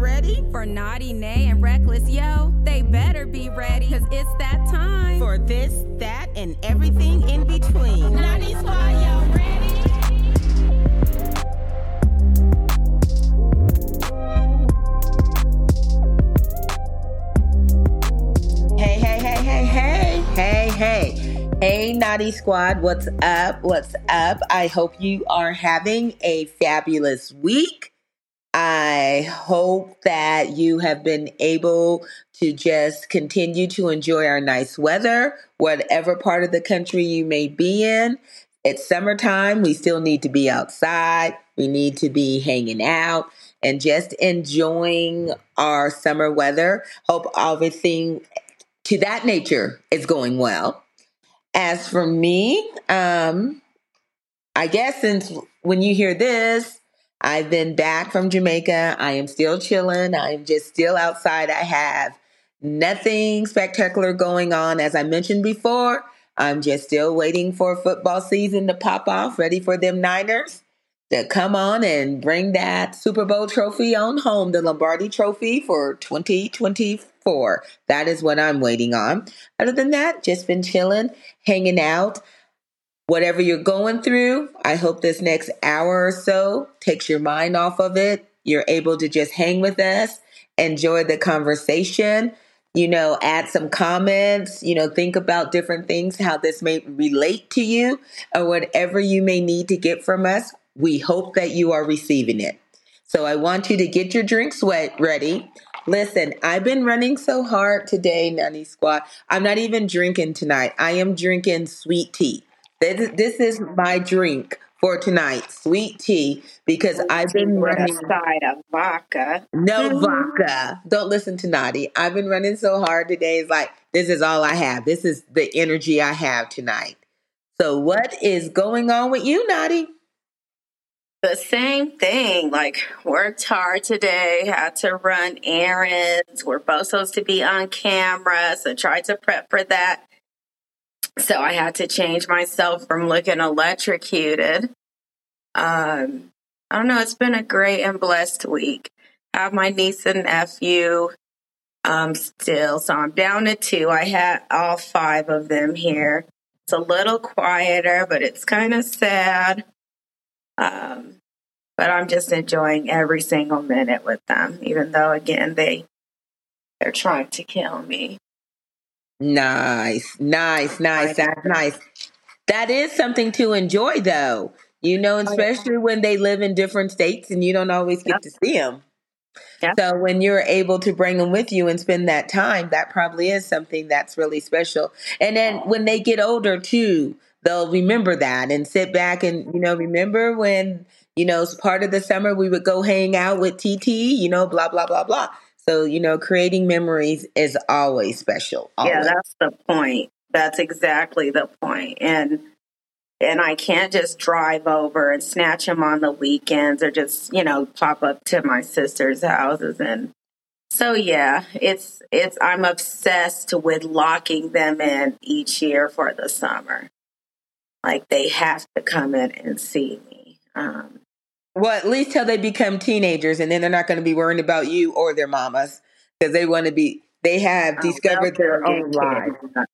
ready? For naughty, Nae, and reckless, yo, they better be ready, cause it's that time. For this, that, and everything in between. Naughty Squad, y'all ready? Hey, hey, hey, hey, hey, hey, hey. Hey, Naughty Squad, what's up? What's up? I hope you are having a fabulous week. I hope that you have been able to just continue to enjoy our nice weather, whatever part of the country you may be in. It's summertime. We still need to be outside. We need to be hanging out and just enjoying our summer weather. Hope everything to that nature is going well. As for me, um, I guess since when you hear this, I've been back from Jamaica. I am still chilling. I'm just still outside. I have nothing spectacular going on. As I mentioned before, I'm just still waiting for football season to pop off, ready for them Niners to come on and bring that Super Bowl trophy on home, the Lombardi trophy for 2024. That is what I'm waiting on. Other than that, just been chilling, hanging out. Whatever you're going through, I hope this next hour or so takes your mind off of it. You're able to just hang with us, enjoy the conversation, you know, add some comments, you know, think about different things, how this may relate to you, or whatever you may need to get from us. We hope that you are receiving it. So I want you to get your drink sweat ready. Listen, I've been running so hard today, Naughty Squad. I'm not even drinking tonight. I am drinking sweet tea. This, this is my drink for tonight, sweet tea, because I've been with a running. side of vodka. No vodka. Don't listen to Naughty. I've been running so hard today. It's like, this is all I have. This is the energy I have tonight. So, what is going on with you, Naughty? The same thing. Like worked hard today, had to run errands. We're both supposed to be on camera, so tried to prep for that. So I had to change myself from looking electrocuted. Um, I don't know. It's been a great and blessed week. I have my niece and nephew um, still, so I'm down to two. I had all five of them here. It's a little quieter, but it's kind of sad. Um, but I'm just enjoying every single minute with them, even though again they they're trying to kill me. Nice, nice, nice. That's nice. That is something to enjoy, though. You know, oh, especially when they live in different states and you don't always get to see them. So when you're able to bring them with you and spend that time, that probably is something that's really special. And then when they get older too, they'll remember that and sit back and you know remember when you know it's part of the summer we would go hang out with TT, you know, blah blah blah blah. So you know, creating memories is always special. Yeah, that's the point. That's exactly the point. And and I can't just drive over and snatch them on the weekends or just, you know, pop up to my sister's houses and so yeah, it's it's I'm obsessed with locking them in each year for the summer. Like they have to come in and see me. Um, Well, at least till they become teenagers, and then they're not going to be worrying about you or their mamas because they want to be. They have oh, discovered their own get lives. kids.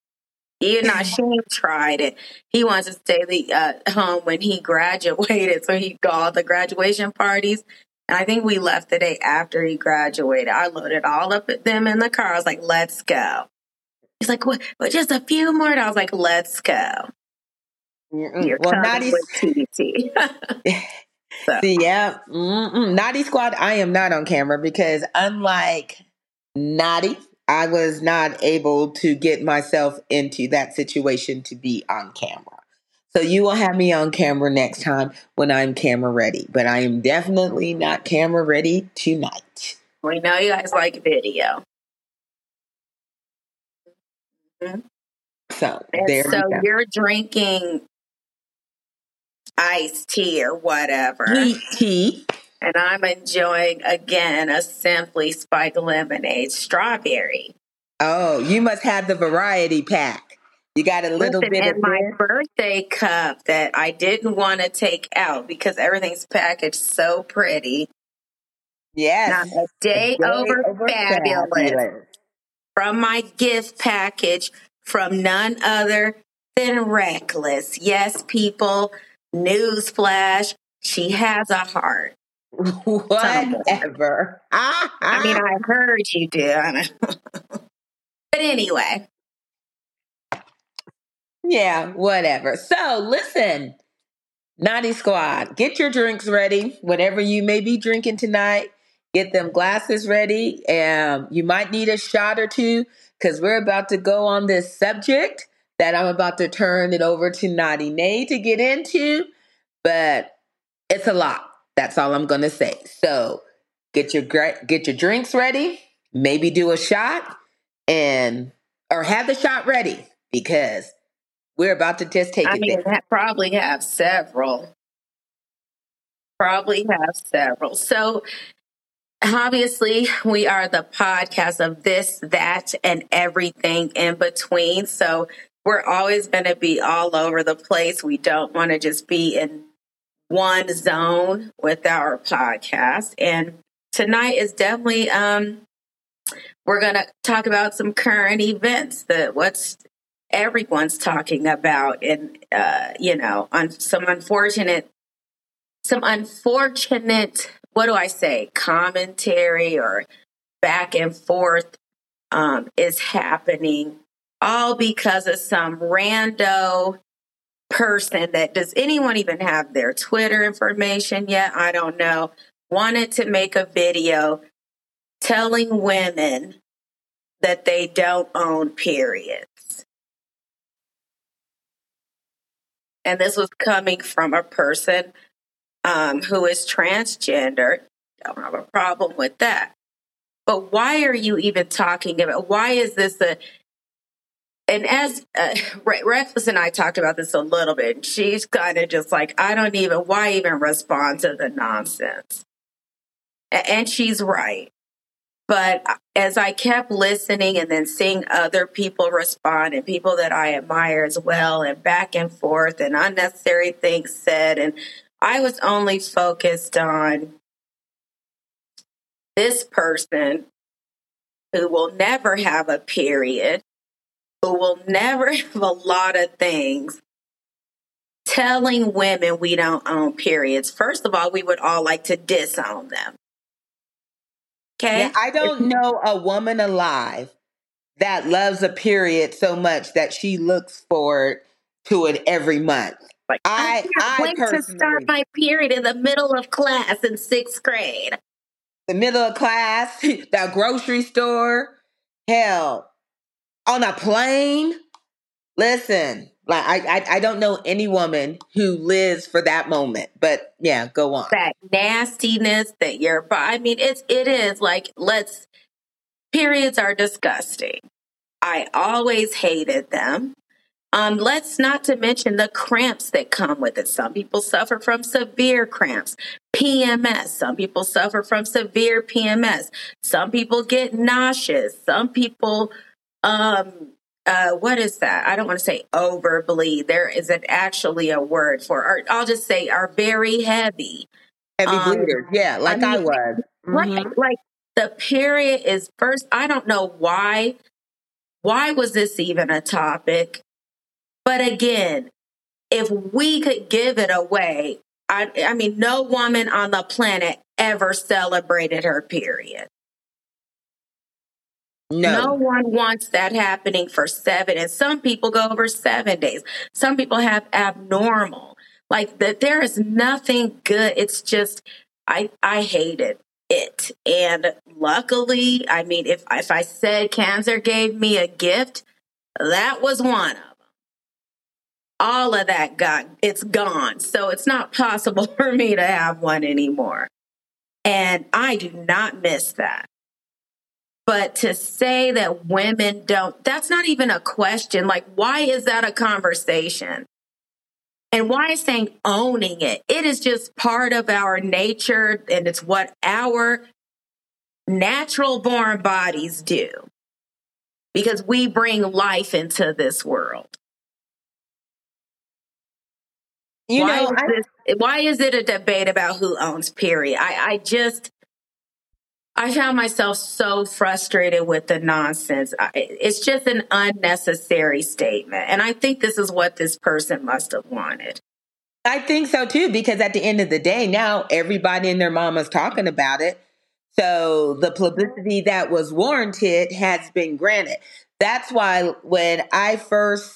You know, Shane tried it. He wants to stay the, uh, home when he graduated, so he'd go all the graduation parties. And I think we left the day after he graduated. I loaded all up at them in the car. I was like, "Let's go." He's like, "What? What? Just a few more?" And I was like, "Let's go." Mm-mm. You're Well, coming naughty, with TT. So, see, yeah, mm-mm. naughty squad. I am not on camera because unlike naughty, I was not able to get myself into that situation to be on camera. So you will have me on camera next time when I'm camera ready, but I am definitely not camera ready tonight. we know you guys like video. Mhm. So there so we go. you're drinking iced tea or whatever. Sweet tea. And I'm enjoying again a simply spiked lemonade strawberry. Oh, you must have the variety pack. You got a little Listen, bit of my this. birthday cup that I didn't want to take out because everything's packaged so pretty. Yes. Not a day, over, fabulous. From my gift package from none other than Reckless. Yes, people, newsflash, she has a heart. Whatever. I mean, I heard you did. but anyway, Yeah, whatever. So listen, Naughty Squad, get your drinks ready. Whatever you may be drinking tonight, get them glasses ready. Um, you might need a shot or two because we're about to go on this subject that I'm about to turn it over to Naughty Nae to get into. But it's a lot. That's all I'm gonna say. So get your get your drinks ready. Maybe do a shot and or have the shot ready because we're about to just take I it mean, probably have several. Probably have several. So, obviously, we are the podcast of this, that, and everything in between. So, we're always going to be all over the place. We don't want to just be in one zone with our podcast. And tonight is definitely um we're going to talk about some current events that what's everyone's talking about and uh you know on some unfortunate some unfortunate what do I say commentary or back and forth um is happening all because of some rando person that does anyone even have their Twitter information yet? I don't know. Wanted to make a video telling women that they don't own periods. And this was coming from a person um, who is transgender. Don't have a problem with that. But why are you even talking about? Why is this a and as uh, Reckless and I talked about this a little bit, she's kind of just like, I don't even, why even respond to the nonsense? And she's right. But as I kept listening and then seeing other people respond and people that I admire as well, and back and forth and unnecessary things said, and I was only focused on this person who will never have a period who will never have a lot of things telling women we don't own periods. First of all, we would all like to disown them. Okay? Yeah, I don't know a woman alive that loves a period so much that she looks forward to it every month. Like, I- can't I wait to start my period in the middle of class in sixth grade. The middle of class, the grocery store, hell, on a plane. Listen, like I, I, I don't know any woman who lives for that moment. But yeah, go on. That nastiness that you're, I mean, it's, it is like, let's, periods are disgusting. I always hated them. Um, let's not to mention the cramps that come with it. Some people suffer from severe cramps, PMS. Some people suffer from severe PMS. Some people get nauseous. Some people, um, uh, what is that? I don't want to say overly. There isn't actually a word for, or I'll just say are very heavy. Heavy Um, bleeders. Yeah, like I, mean, was. Right. Mhm. Like the period is first. I don't know why. Why was this even a topic? But again, if we could give it away, I, I mean, no woman on the planet ever celebrated her period. No No. one wants that happening for seven. And some people go over seven days. Some people have abnormal. Like that there is nothing good. It's just I I hated it. And luckily, I mean, if if I said cancer gave me a gift, that was one of them. All of that got it's gone. So it's not possible for me to have one anymore. And I do not miss that. But to say that women don't, that's not even a question. Like, why is that a conversation? And why is saying owning it? It is just part of our nature and it's what our natural born bodies do because we bring life into this world. You why know, is this, why is it a debate about who owns period? I, I just I found myself so frustrated with the nonsense. It's just an unnecessary statement. And I think this is what this person must have wanted. I think so too, because at the end of the day, now everybody and their mama's talking about it. So the publicity that was warranted has been granted. That's why when I first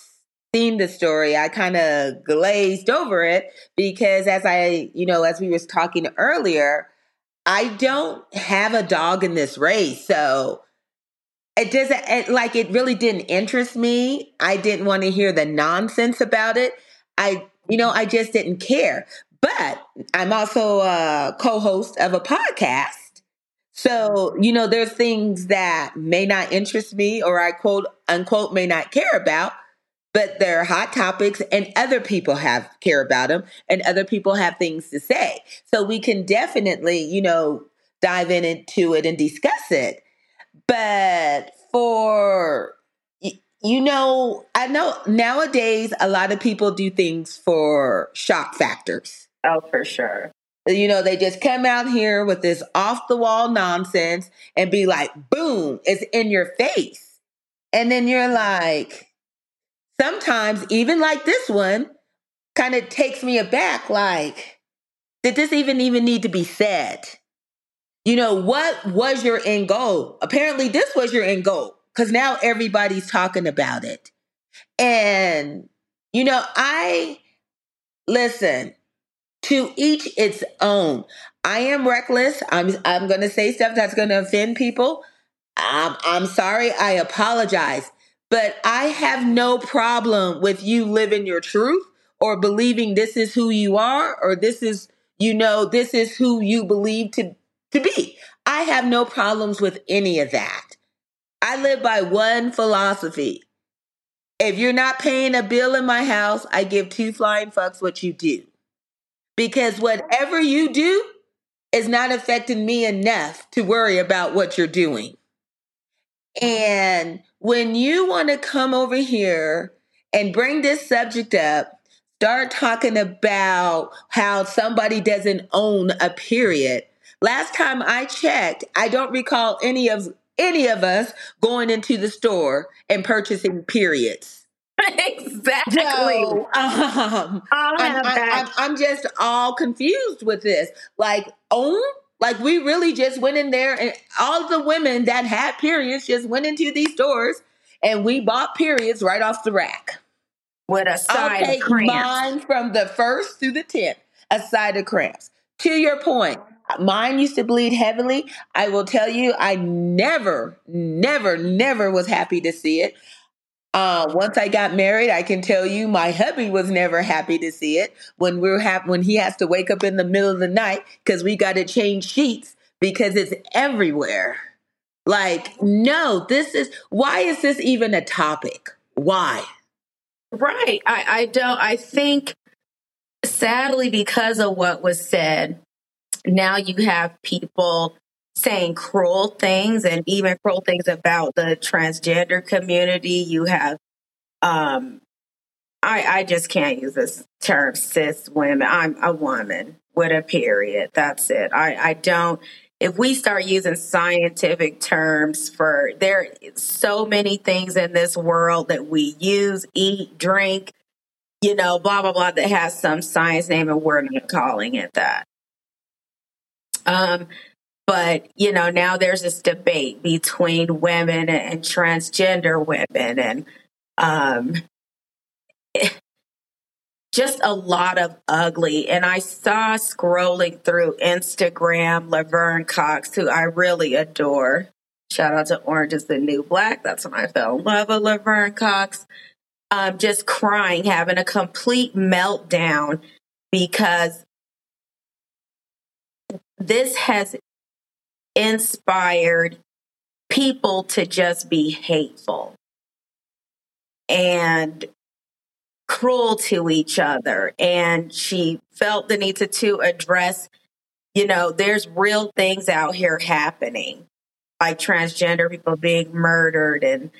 seen the story, I kind of glazed over it because as I, you know, as we was talking earlier, I don't have a dog in this race. So it doesn't it, like it really didn't interest me. I didn't want to hear the nonsense about it. I, you know, I just didn't care. But I'm also a co-host of a podcast. So, you know, there's things that may not interest me or I quote unquote may not care about but they're hot topics and other people have care about them and other people have things to say. So we can definitely, you know, dive in into it and discuss it. But for you know, I know nowadays a lot of people do things for shock factors. Oh, for sure. You know, they just come out here with this off the wall nonsense and be like, boom, it's in your face. And then you're like, sometimes, even like this one, kind of takes me aback like, did this even even need to be said? You know, what was your end goal? Apparently, this was your end goal because now everybody's talking about it. And, you know, I listen to each its own. I am reckless. I'm I'm going to say stuff that's going to offend people. I'm, I'm sorry. I apologize. But I have no problem with you living your truth or believing this is who you are or this is, you know, this is who you believe to, to be. I have no problems with any of that. I live by one philosophy. If you're not paying a bill in my house, I give two flying fucks what you do. Because whatever you do is not affecting me enough to worry about what you're doing. And when you want to come over here and bring this subject up, start talking about how somebody doesn't own a period. Last time I checked, I don't recall any of any of us going into the store and purchasing periods. exactly. So, um, I'm, I'm, I'm just all confused with this. Like, own like we really just went in there and all the women that had periods just went into these stores and we bought periods right off the rack. With a side I'll take of mine from the first through the tenth, a side of cramps. To your point, mine used to bleed heavily. I will tell you, I never, never, never was happy to see it. Uh, once I got married, I can tell you my hubby was never happy to see it when we're ha- when he has to wake up in the middle of the night because we got to change sheets because it's everywhere. Like, no, this is why is this even a topic? Why? Right. I, I don't I think sadly because of what was said, now you have people saying cruel things and even cruel things about the transgender community. You have, um, I, I just can't use this term cis women. I'm a woman with a period. That's it. I, I don't, if we start using scientific terms for there so many things in this world that we use, eat, drink, you know, blah, blah, blah, that has some science name and we're not calling it that. Um, but, you know, now there's this debate between women and transgender women and um, just a lot of ugly. And I saw scrolling through Instagram Laverne Cox, who I really adore. Shout out to Orange is the New Black. That's when I fell in love with Laverne Cox. Um, just crying, having a complete meltdown because this has inspired people to just be hateful and cruel to each other. And she felt the need to, to address, you know, there's real things out here happening, like transgender people being murdered and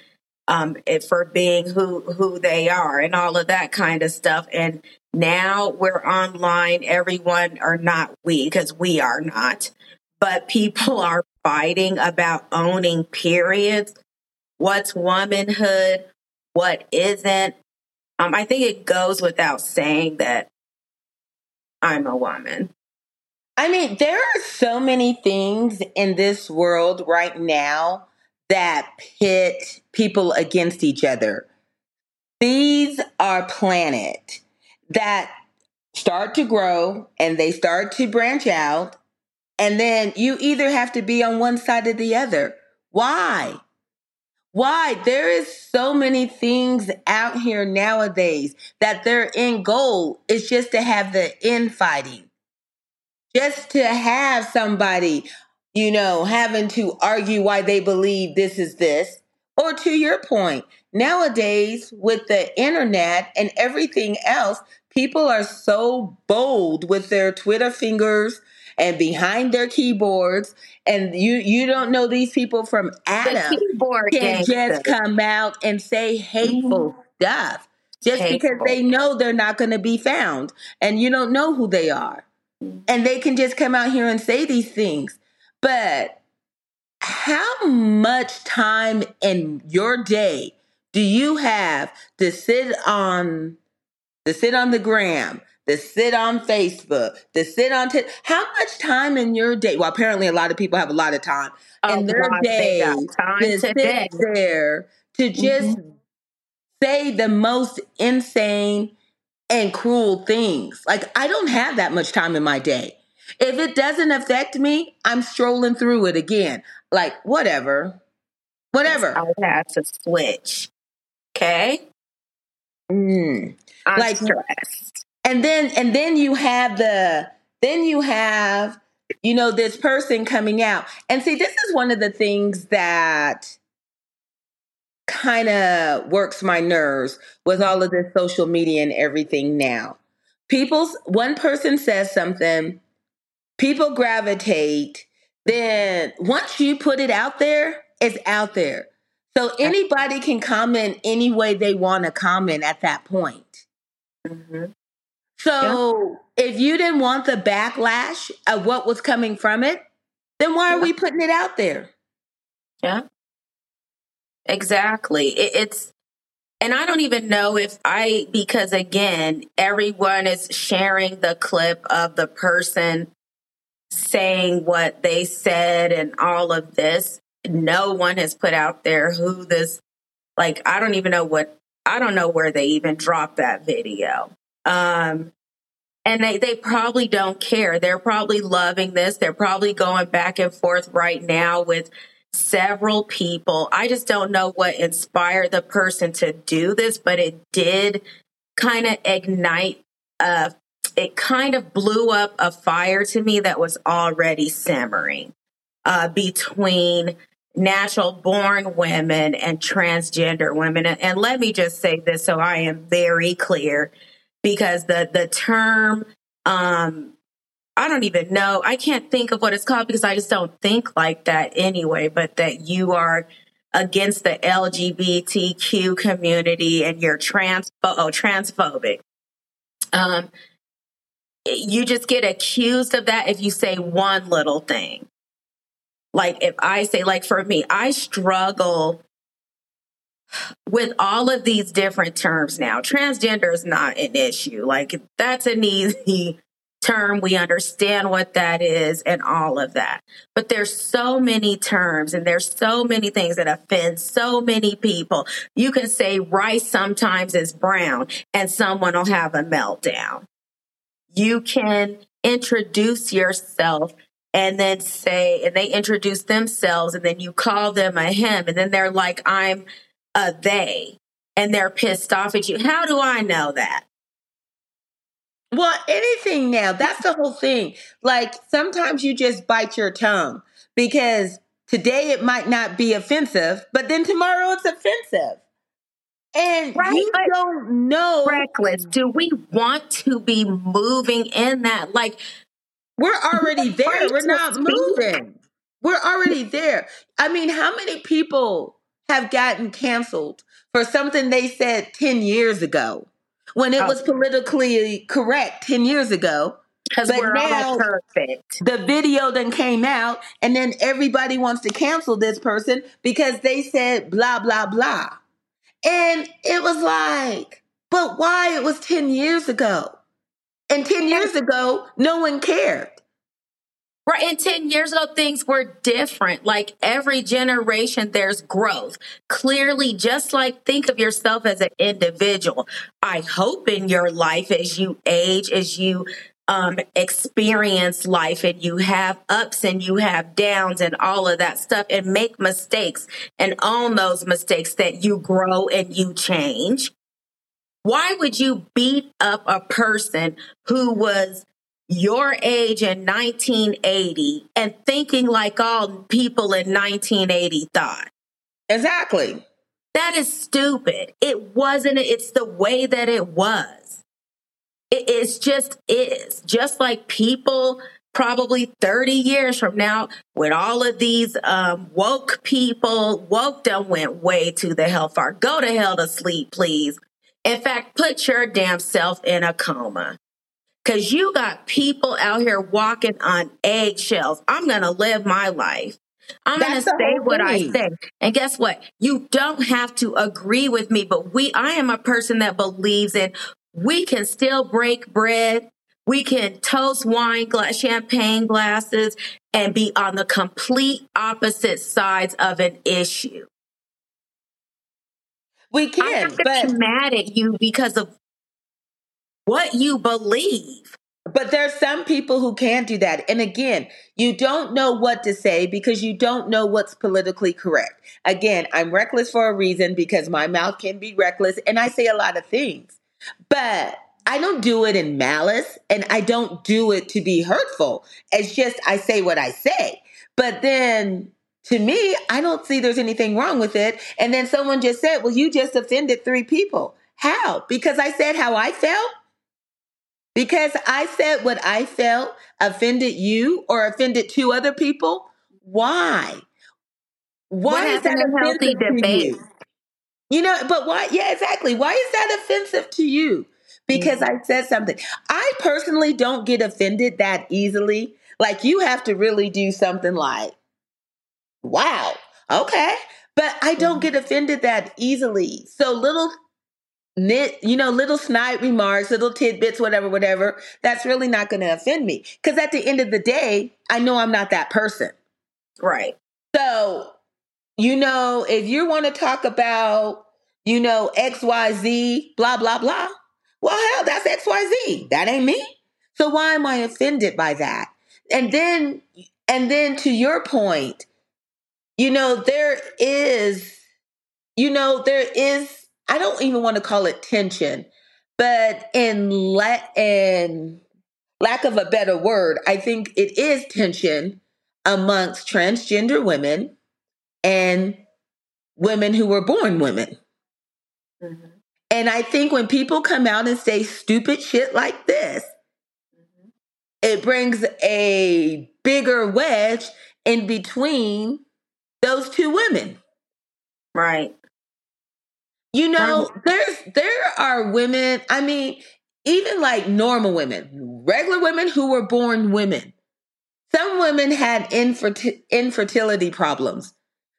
um, for being who who they are and all of that kind of stuff. And now we're online. Everyone are not we because we are not but people are fighting about owning periods, what's womanhood, what isn't. Um, I think it goes without saying that I'm a woman. I mean, there are so many things in this world right now that pit people against each other. These are planet that start to grow and they start to branch out. And then you either have to be on one side or the other. Why? Why? There is so many things out here nowadays that their end goal is just to have the infighting. Just to have somebody, you know, having to argue why they believe this is this. Or to your point, nowadays with the internet and everything else, people are so bold with their Twitter fingers and behind their keyboards and you you don't know these people from Adam can just come out and say hateful mm-hmm. stuff just hateful. because they know they're not going to be found and you don't know who they are and they can just come out here and say these things but how much time in your day do you have to sit on to sit on the gram to sit on Facebook, to sit on t- how much time in your day? Well, apparently a lot of people have a lot of time in their day to sit there to just mm-hmm. say the most insane and cruel things. Like I don't have that much time in my day. If it doesn't affect me, I'm strolling through it again. Like whatever. Whatever. I had to switch. Okay. Mm. I'm like stressed and then and then you have the then you have you know this person coming out. And see this is one of the things that kind of works my nerves with all of this social media and everything now. People's one person says something people gravitate then once you put it out there it's out there. So anybody can comment any way they want to comment at that point. Mm-hmm. So yeah. if you didn't want the backlash of what was coming from it, then why yeah. are we putting it out there? Yeah. Exactly. It, it's, and I don't even know if I, because again, everyone is sharing the clip of the person saying what they said and all of this. No one has put out there who this, like, I don't even know what, I don't know where they even dropped that video. Um, and they, they probably don't care. They're probably loving this. They're probably going back and forth right now with several people. I just don't know what inspired the person to do this, but it did kind of ignite a it kind of blew up a fire to me that was already simmering uh, between natural born women and transgender women. And let me just say this so I am very clear because the the term um I don't even know. I can't think of what it's called because I just don't think like that anyway, but that you are against the LGBTQ community and you're trans oh, transphobic. Um you just get accused of that if you say one little thing. Like if I say like for me, I struggle with all of these different terms now, transgender is not an issue. Like that's an easy term. We understand what that is and all of that. But there's so many terms and there's so many things that offend so many people. You can say rice sometimes is brown and someone will have a meltdown. You can introduce yourself and then say, and they introduce themselves and then you call them a him and then they're like, I'm a they and they're pissed off at you. How do I know that? Well, anything now. That's the whole thing. Like sometimes you just bite your tongue because today it might not be offensive, but then tomorrow it's offensive. And right, you don't know. Reckless. Do we want to be moving in that? Like, we're already there. We're not moving. We're already there. I mean, how many people have gotten canceled for something they said 10 years ago when it oh. was politically correct 10 years ago. Because we're all perfect. The video then came out, and then everybody wants to cancel this person because they said blah, blah, blah. And it was like, but why? It was 10 years ago. And 10 years ago, no one cared. Right. And 10 years ago, things were different. Like every generation, there's growth. Clearly, just like think of yourself as an individual. I hope in your life as you age, as you um, experience life and you have ups and you have downs and all of that stuff and make mistakes and own those mistakes that you grow and you change. Why would you beat up a person who was your age in 1980 and thinking like all people in 1980 thought? Exactly. That is stupid. It wasn't, it's the way that it was. It is just is. Just like people probably 30 years from now, with all of these um, woke people, woke them went way to the hellfire. Go to hell to sleep, please. In fact, put your damn self in a coma. Cause you got people out here walking on eggshells. I'm gonna live my life. I'm going to say what I say. And guess what? You don't have to agree with me, but we, I am a person that believes in we can still break bread. We can toast wine glass, champagne glasses and be on the complete opposite sides of an issue. We can, but be mad at you because of what you believe. But there's some people who can do that. And again, you don't know what to say because you don't know what's politically correct. Again, I'm reckless for a reason because my mouth can be reckless and I say a lot of things. But I don't do it in malice and I don't do it to be hurtful. It's just I say what I say. But then to me, I don't see there's anything wrong with it. And then someone just said, Well, you just offended three people. How? Because I said how I felt? Because I said what I felt offended you or offended two other people? Why? Why is that a healthy debate? You? You know, but why? Yeah, exactly. Why is that offensive to you? Because mm-hmm. I said something. I personally don't get offended that easily. Like you have to really do something like, wow, okay. But I don't mm-hmm. get offended that easily. So little you know, little snide remarks, little tidbits, whatever, whatever, that's really not going to offend me. Because at the end of the day, I know I'm not that person. Right. So you know, if you want to talk about, you know, XYZ, blah, blah, blah, well, hell, that's XYZ. That ain't me. So why am I offended by that? And then, and then to your point, you know, there is, you know, there is, I don't even want to call it tension, but in let in lack of a better word, I think it is tension amongst transgender women and women who were born women. Mm-hmm. And I think when people come out and say stupid shit like this, mm-hmm. it brings a bigger wedge in between those two women. Right. You know, there's there are women, I mean, even like normal women, regular women who were born women. Some women had infertility problems.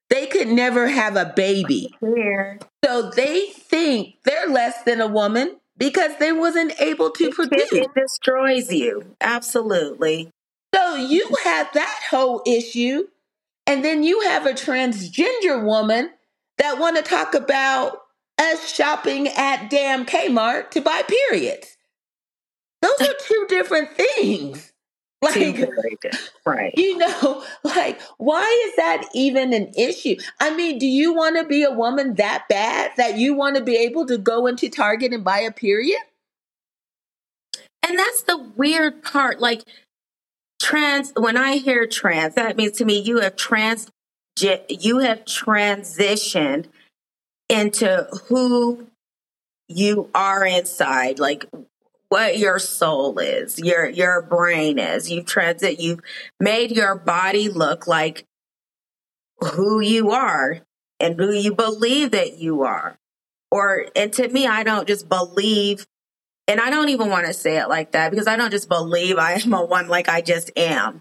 They could never have a baby. Yeah. So they think they're less than a woman because they wasn't able to produce. It destroys you. Absolutely. So you have that whole issue. And then you have a transgender woman that want to talk about us shopping at damn Kmart to buy periods. Those are two different things. Like, right. You know, like, why is that even an issue? I mean, do you want to be a woman that bad that you want to be able to go into Target and buy a period? And that's the weird part. Like, trans, when I hear trans, that means to me you have trans, you have transitioned into who you are inside. Like, what your soul is, your your brain is. You've transit you've made your body look like who you are and who you believe that you are. Or and to me, I don't just believe and I don't even want to say it like that because I don't just believe I am a woman like I just am.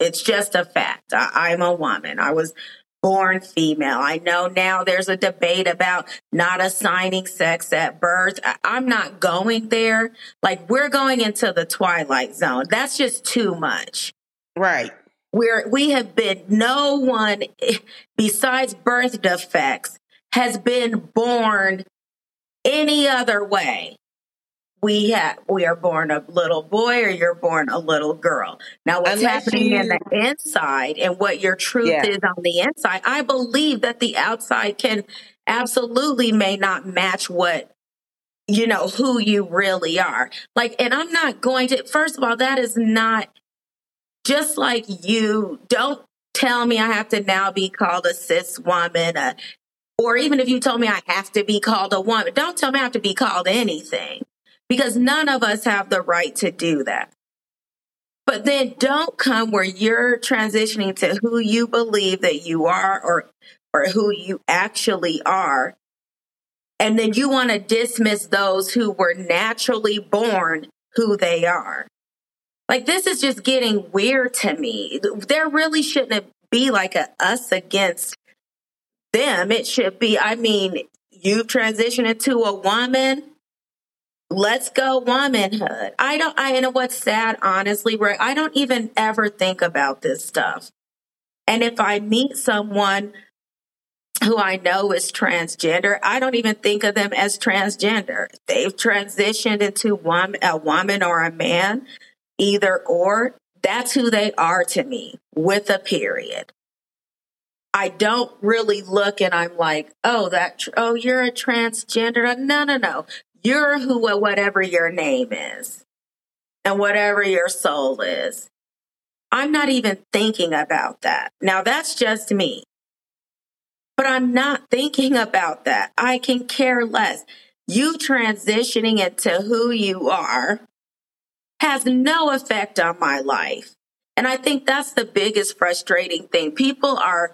It's just a fact. I, I'm a woman. I was born female. I know now there's a debate about not assigning sex at birth. I'm not going there. Like we're going into the twilight zone. That's just too much. Right. We're we have been no one besides birth defects has been born any other way we have we are born a little boy or you're born a little girl. Now what's Unless happening you- in the inside and what your truth Yeah. is on the inside, I believe that the outside can absolutely may not match what you know who you really are. Like and I'm not going to first of all that is not just like you don't tell me I have to now be called a cis woman, a, or even if you told me I have to be called a woman, don't tell me I have to be called anything because none of us have the right to do that. But then don't come where you're transitioning to who you believe that you are or or who you actually are. And then you want to dismiss those who were naturally born who they are. Like this is just getting weird to me. There really shouldn't be like a us against them. It should be, I mean, you transition into a woman. Let's go womanhood. I don't, I know what's sad, honestly, where I don't even ever think about this stuff. And if I meet someone who I know is transgender, I don't even think of them as transgender. They've transitioned into one, a woman or a man, either or. That's who they are to me with a period. I don't really look and I'm like, oh, that, oh, you're a transgender. No, no, no. You're who, uh, whatever your name is and whatever your soul is. I'm not even thinking about that. Now that's just me, but I'm not thinking about that. I can care less. You transitioning into who you are has no effect on my life. And I think that's the biggest frustrating thing. People are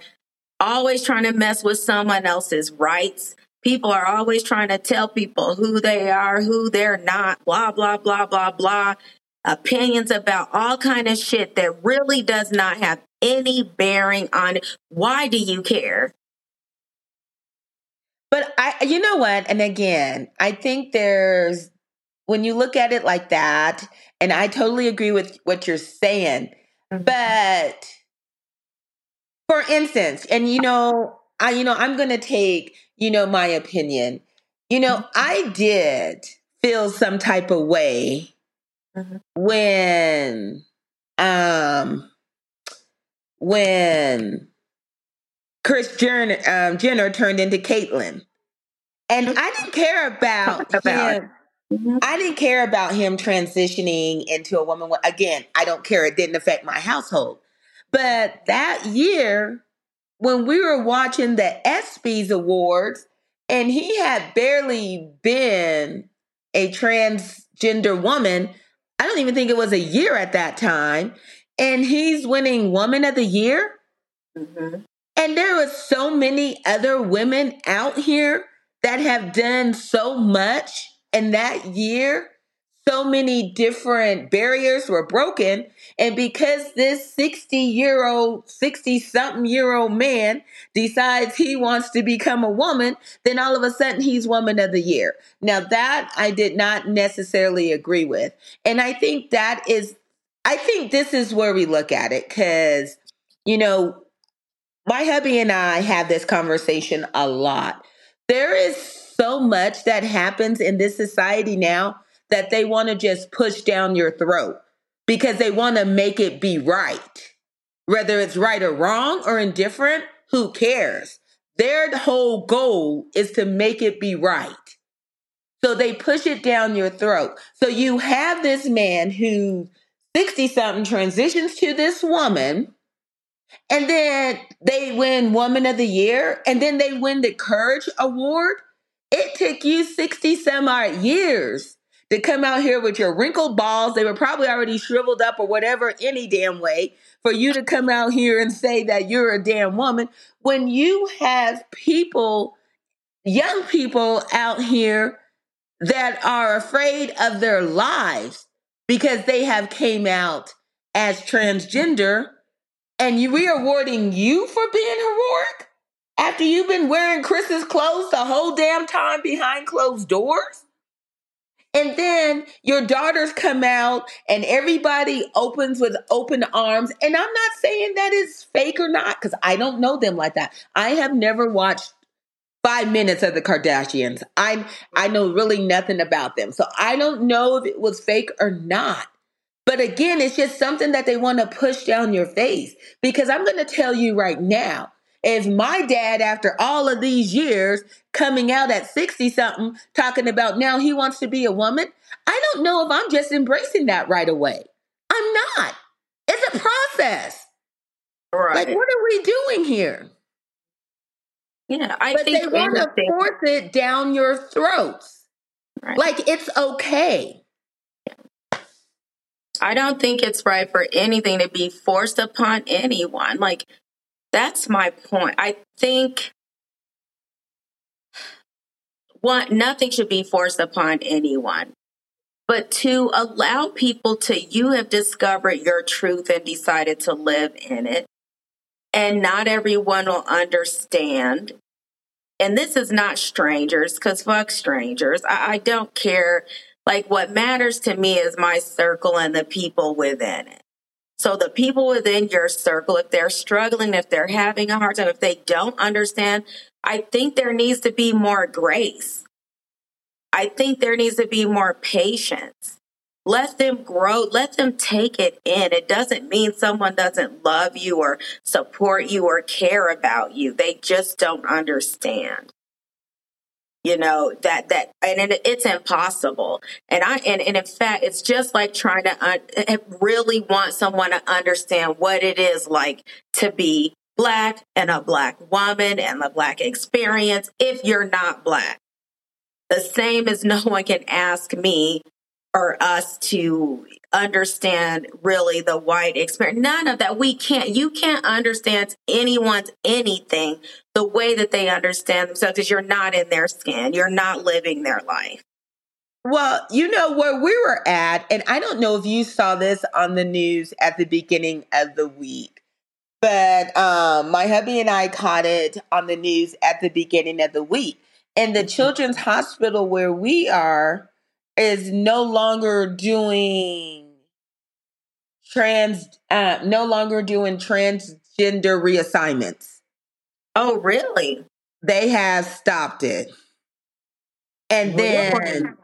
always trying to mess with someone else's rights. People are always trying to tell people who they are, who they're not, blah, blah, blah, blah, blah. Opinions about all kind of shit that really does not have any bearing on it. Why do you care? But I, you know what? And again, I think there's, when you look at it like that, and I totally agree with what you're saying, mm-hmm. but for instance, and you know, I, you know, I'm going to take, you know, my opinion. You know, I did feel some type of way Mhm. when, um, when Kris Jenner, um, Jenner turned into Caitlyn. And I didn't care about, about him. I didn't care about him transitioning into a woman. Again, I don't care. It didn't affect my household. But that year, when we were watching the ESPYs awards, and he had barely been a transgender woman, I don't even think it was a year at that time, and he's winning Woman of the Year. Mhm. And there was so many other women out here that have done so much in that year. So many different barriers were broken. And because this 60 year old, 60 something year old man decides he wants to become a woman, then all of a sudden he's woman of the year. Now that I did not necessarily agree with. And I think that is, I think this is where we look at it because, you know, my hubby and I have this conversation a lot. There is so much that happens in this society now that they want to just push down your throat because they want to make it be right. Whether it's right or wrong or indifferent, who cares? Their whole goal is to make it be right. So they push it down your throat. So you have this man who 60 something transitions to this woman and then they win Woman of the Year, and then they win the Courage Award. It took you 60 some odd years to come out here with your wrinkled balls. They were probably already shriveled up or whatever, any damn way, for you to come out here and say that you're a damn woman. When you have people, young people out here that are afraid of their lives because they have came out as transgender and you, we are awarding you for being heroic after you've been wearing Kris's clothes the whole damn time behind closed doors? And then your daughters come out and everybody opens with open arms. And I'm not saying that is fake or not because I don't know them like that. I have never watched five minutes of the Kardashians. I I know really nothing about them. So I don't know if it was fake or not. But again, it's just something that they want to push down your face. Because I'm going to tell you right now, if my dad, after all of these years, coming out at 60 something, talking about now he wants to be a woman, I don't know if I'm just embracing that right away. I'm not. It's a process. Right. Like, what are we doing here? Yeah, I but think they want to force it down your throats. Right. Like it's okay. I don't think it's right for anything to be forced upon anyone. Like that's my point. I think one, nothing should be forced upon anyone. But to allow people to, you have discovered your truth and decided to live in it. And not everyone will understand. And this is not strangers, because fuck strangers. I, I don't care. Like, what matters to me is my circle and the people within it. So the people within your circle, if they're struggling, if they're having a hard time, if they don't understand, I think there needs to be more grace. I think there needs to be more patience. Let them grow. Let them take it in. It doesn't mean someone doesn't love you or support you or care about you. They just don't understand you know that that and it, it's impossible. And i and, and in fact it's just like trying to un, really want someone to understand what it is like to be black and a black woman and the black experience if you're not black. The same as no one can ask me or us to understand really the white experience. None of that. We can't, you can't understand anyone's anything the way that they understand themselves because you're not in their skin. You're not living their life. Well, you know where we were at, and I don't know if you saw this on the news at the beginning of the week, but um, my hubby and I caught it on the news at the beginning of the week. And the mm-hmm. children's hospital where we are is no longer doing trans, uh, no longer doing transgender reassignments. Oh, really? They have stopped it. And then,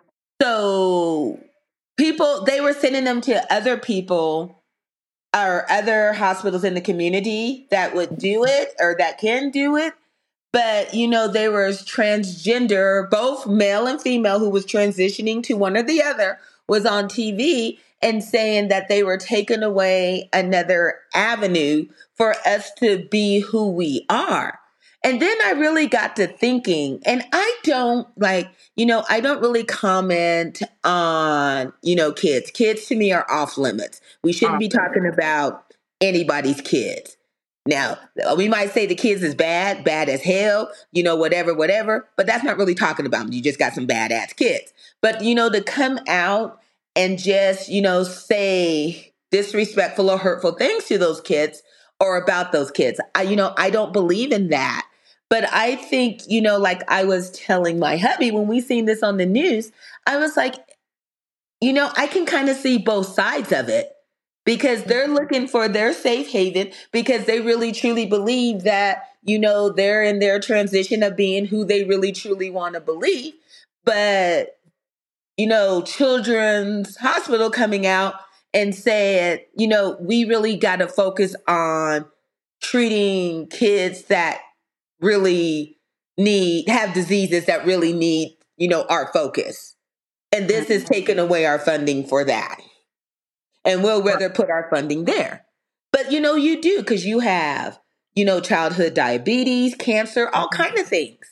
so people, they were sending them to other people or other hospitals in the community that would do it or that can do it but you know there was transgender both male and female who was transitioning to one or the other was on tv and saying that they were taking away another avenue for us to be who we are. And then i really got to thinking and i don't like you know i don't really comment on you know kids. Kids to me are off limits. We shouldn't be talking about anybody's kids. Now, we might say the kids is bad, bad as hell, you know, whatever, whatever, but that's not really talking about them. You just got some badass kids. But, you know, to come out and just, you know, say disrespectful or hurtful things to those kids or about those kids, I, you know, I don't believe in that. But I think, you know, like I was telling my hubby when we seen this on the news, I was like, you know, I can kind of see both sides of it because they're mm-hmm. looking for their safe haven because they really truly believe that you know they're in their transition of being who they really truly want to believe. But you know children's hospital coming out and said you know we really got to focus on treating kids that really need have diseases that really need you know our focus and this is mm-hmm. taking away our funding for that and we'll rather put our funding there. But you know, you do because you have, you know, childhood diabetes, cancer, all mm-hmm. kind of things.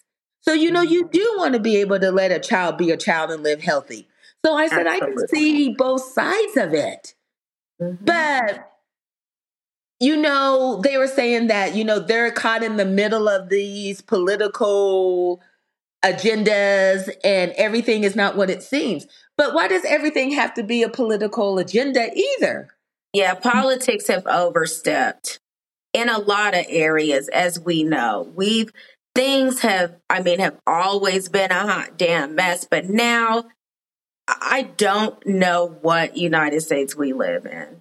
So you know, you do want to be able to let a child be a child and live healthy. So I said Absolutely. I can see both sides of it. Mm-hmm. But you know, they were saying that, you know, they're caught in the middle of these political agendas and everything is not what it seems. But why does everything have to be a political agenda either? Yeah, politics have overstepped in a lot of areas, as we know. We've things have, I mean, have always been a hot damn mess, but now I don't know what United States we live in.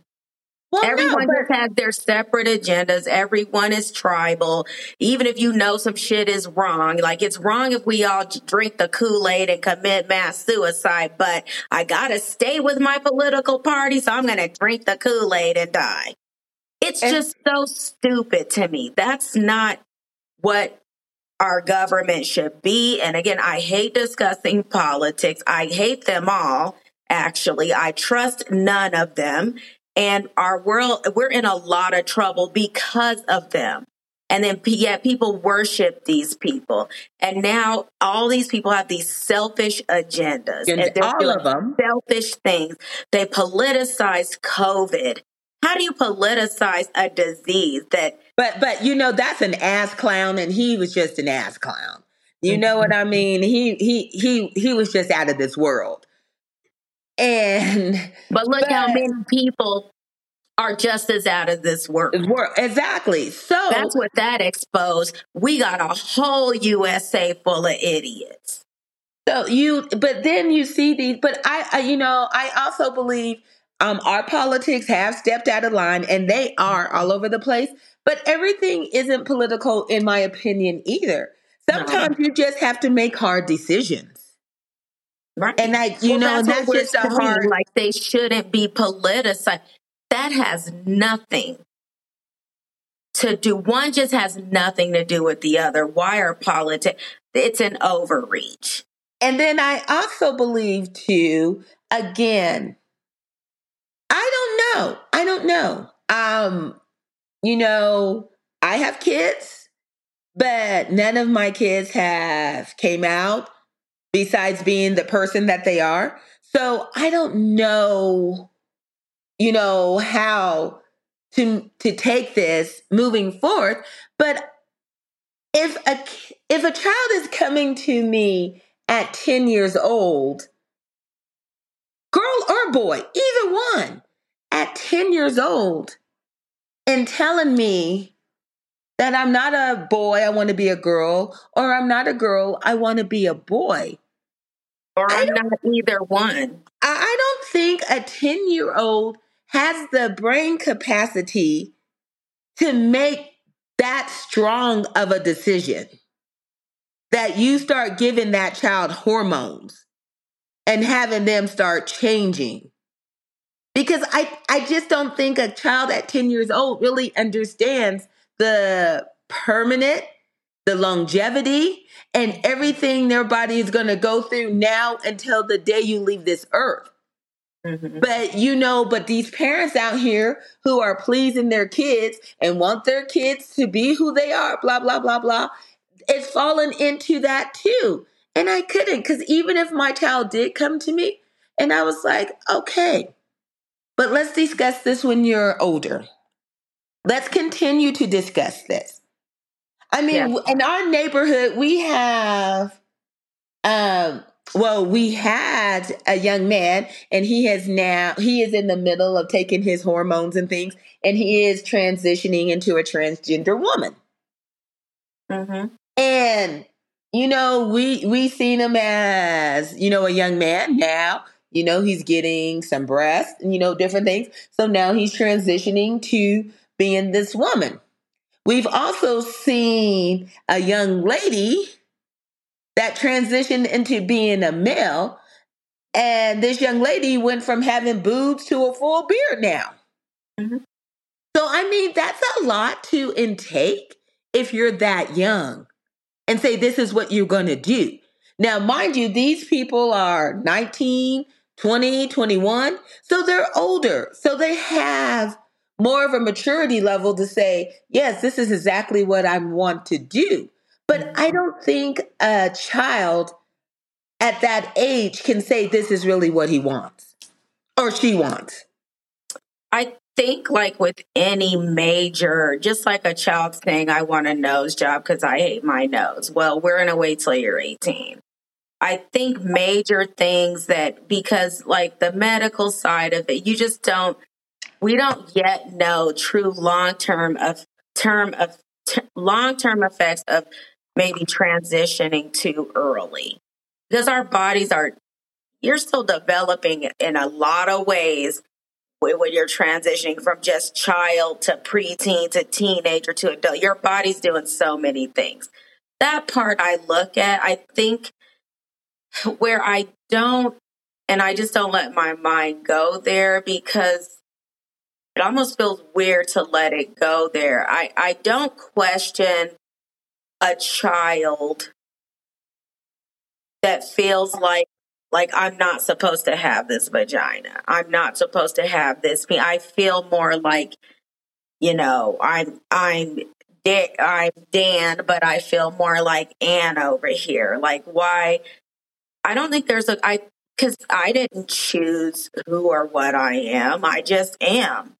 Well, Everyone no, but- has their separate agendas. Everyone is tribal. Even if you know some shit is wrong, like it's wrong if we all drink the Kool Aid and commit mass suicide, but I gotta stay with my political party, so I'm gonna drink the Kool Aid and die. It's and- just so stupid to me. That's not what our government should be. And again, I hate discussing politics. I hate them all. Actually, I trust none of them and our world, we're in a lot of trouble because of them. And then, yeah, people worship these people. And now all these people have these selfish agendas. And, and all of them. selfish things. They politicize COVID. How do you politicize a disease that? But, but, you know, that's an ass clown and he was just an ass clown. You mm-hmm. know what I mean? He, he, he, he was just out of this world. And but look but, how many people are just as out of this world. Exactly. So that's what that exposed. We got a whole USA full of idiots. So you, but then you see these. But I, I you know, I also believe um, our politics have stepped out of line, and they are all over the place. But everything isn't political, in my opinion, either. Sometimes no. you just have to make hard decisions. Right. And I, you well, know, that's, that's just a hard. Like they shouldn't be politicized. That has nothing to do. One just has nothing to do with the other. Why are politics? It's an overreach. And then I also believe too, again, I don't know. I don't know. Um, you know, I have kids, but none of my kids have came out besides being the person that they are. So I don't know, you know, how to to take this moving forward. But if a if a child is coming to me at 10 years old, girl or boy, either one, at 10 years old, and telling me that I'm not a boy, I want to be a girl, or I'm not a girl, I want to be a boy. Or I'm not either one. I don't think a 10 year old has the brain capacity to make that strong of a decision that you start giving that child hormones and having them start changing. Because I, I just don't think a child at 10 years old really understands the permanent, the longevity, and everything their body is going to go through now until the day you leave this earth. Mm-hmm. But you know, but these parents out here who are pleasing their kids and want their kids to be who they are, blah, blah, blah, blah, it's fallen into that too. And I couldn't, because even if my child did come to me and I was like, okay, but let's discuss this when you're older. Let's continue to discuss this. I mean, yeah. in our neighborhood, we have, um, well, we had a young man, and he has now he is in the middle of taking his hormones and things, and he is transitioning into a transgender woman. Mm-hmm. And you know, we we seen him as you know a young man. Now, you know, he's getting some breasts, you know, different things. So now he's transitioning to being this woman. We've also seen a young lady that transitioned into being a male. And this young lady went from having boobs to a full beard now. Mm-hmm. So, I mean, that's a lot to intake if you're that young and say, this is what you're going to do. Now, mind you, these people are 19, 20, 21. So they're older. So they have more of a maturity level to say, yes, this is exactly what I want to do. But I don't think a child at that age can say this is really what he wants or she wants. I think like with any major, just like a child saying, I want a nose job because I hate my nose. Well, we're going to wait till you're 18. I think major things that because like the medical side of it, you just don't we don't yet know true long term of term of t- long term effects of maybe transitioning too early because our bodies are you're still developing in a lot of ways when you're transitioning from just child to preteen to teenager to adult your body's doing so many things that part i look at i think where I don't, and I just don't let my mind go there because it almost feels weird to let it go there. I, I don't question a child that feels like like I'm not supposed to have this vagina. I'm not supposed to have this. I feel more like, you know, I'm I'm I'm Dan, but I feel more like Ann over here. Like why I don't think there's a I because I didn't choose who or what I am. I just am.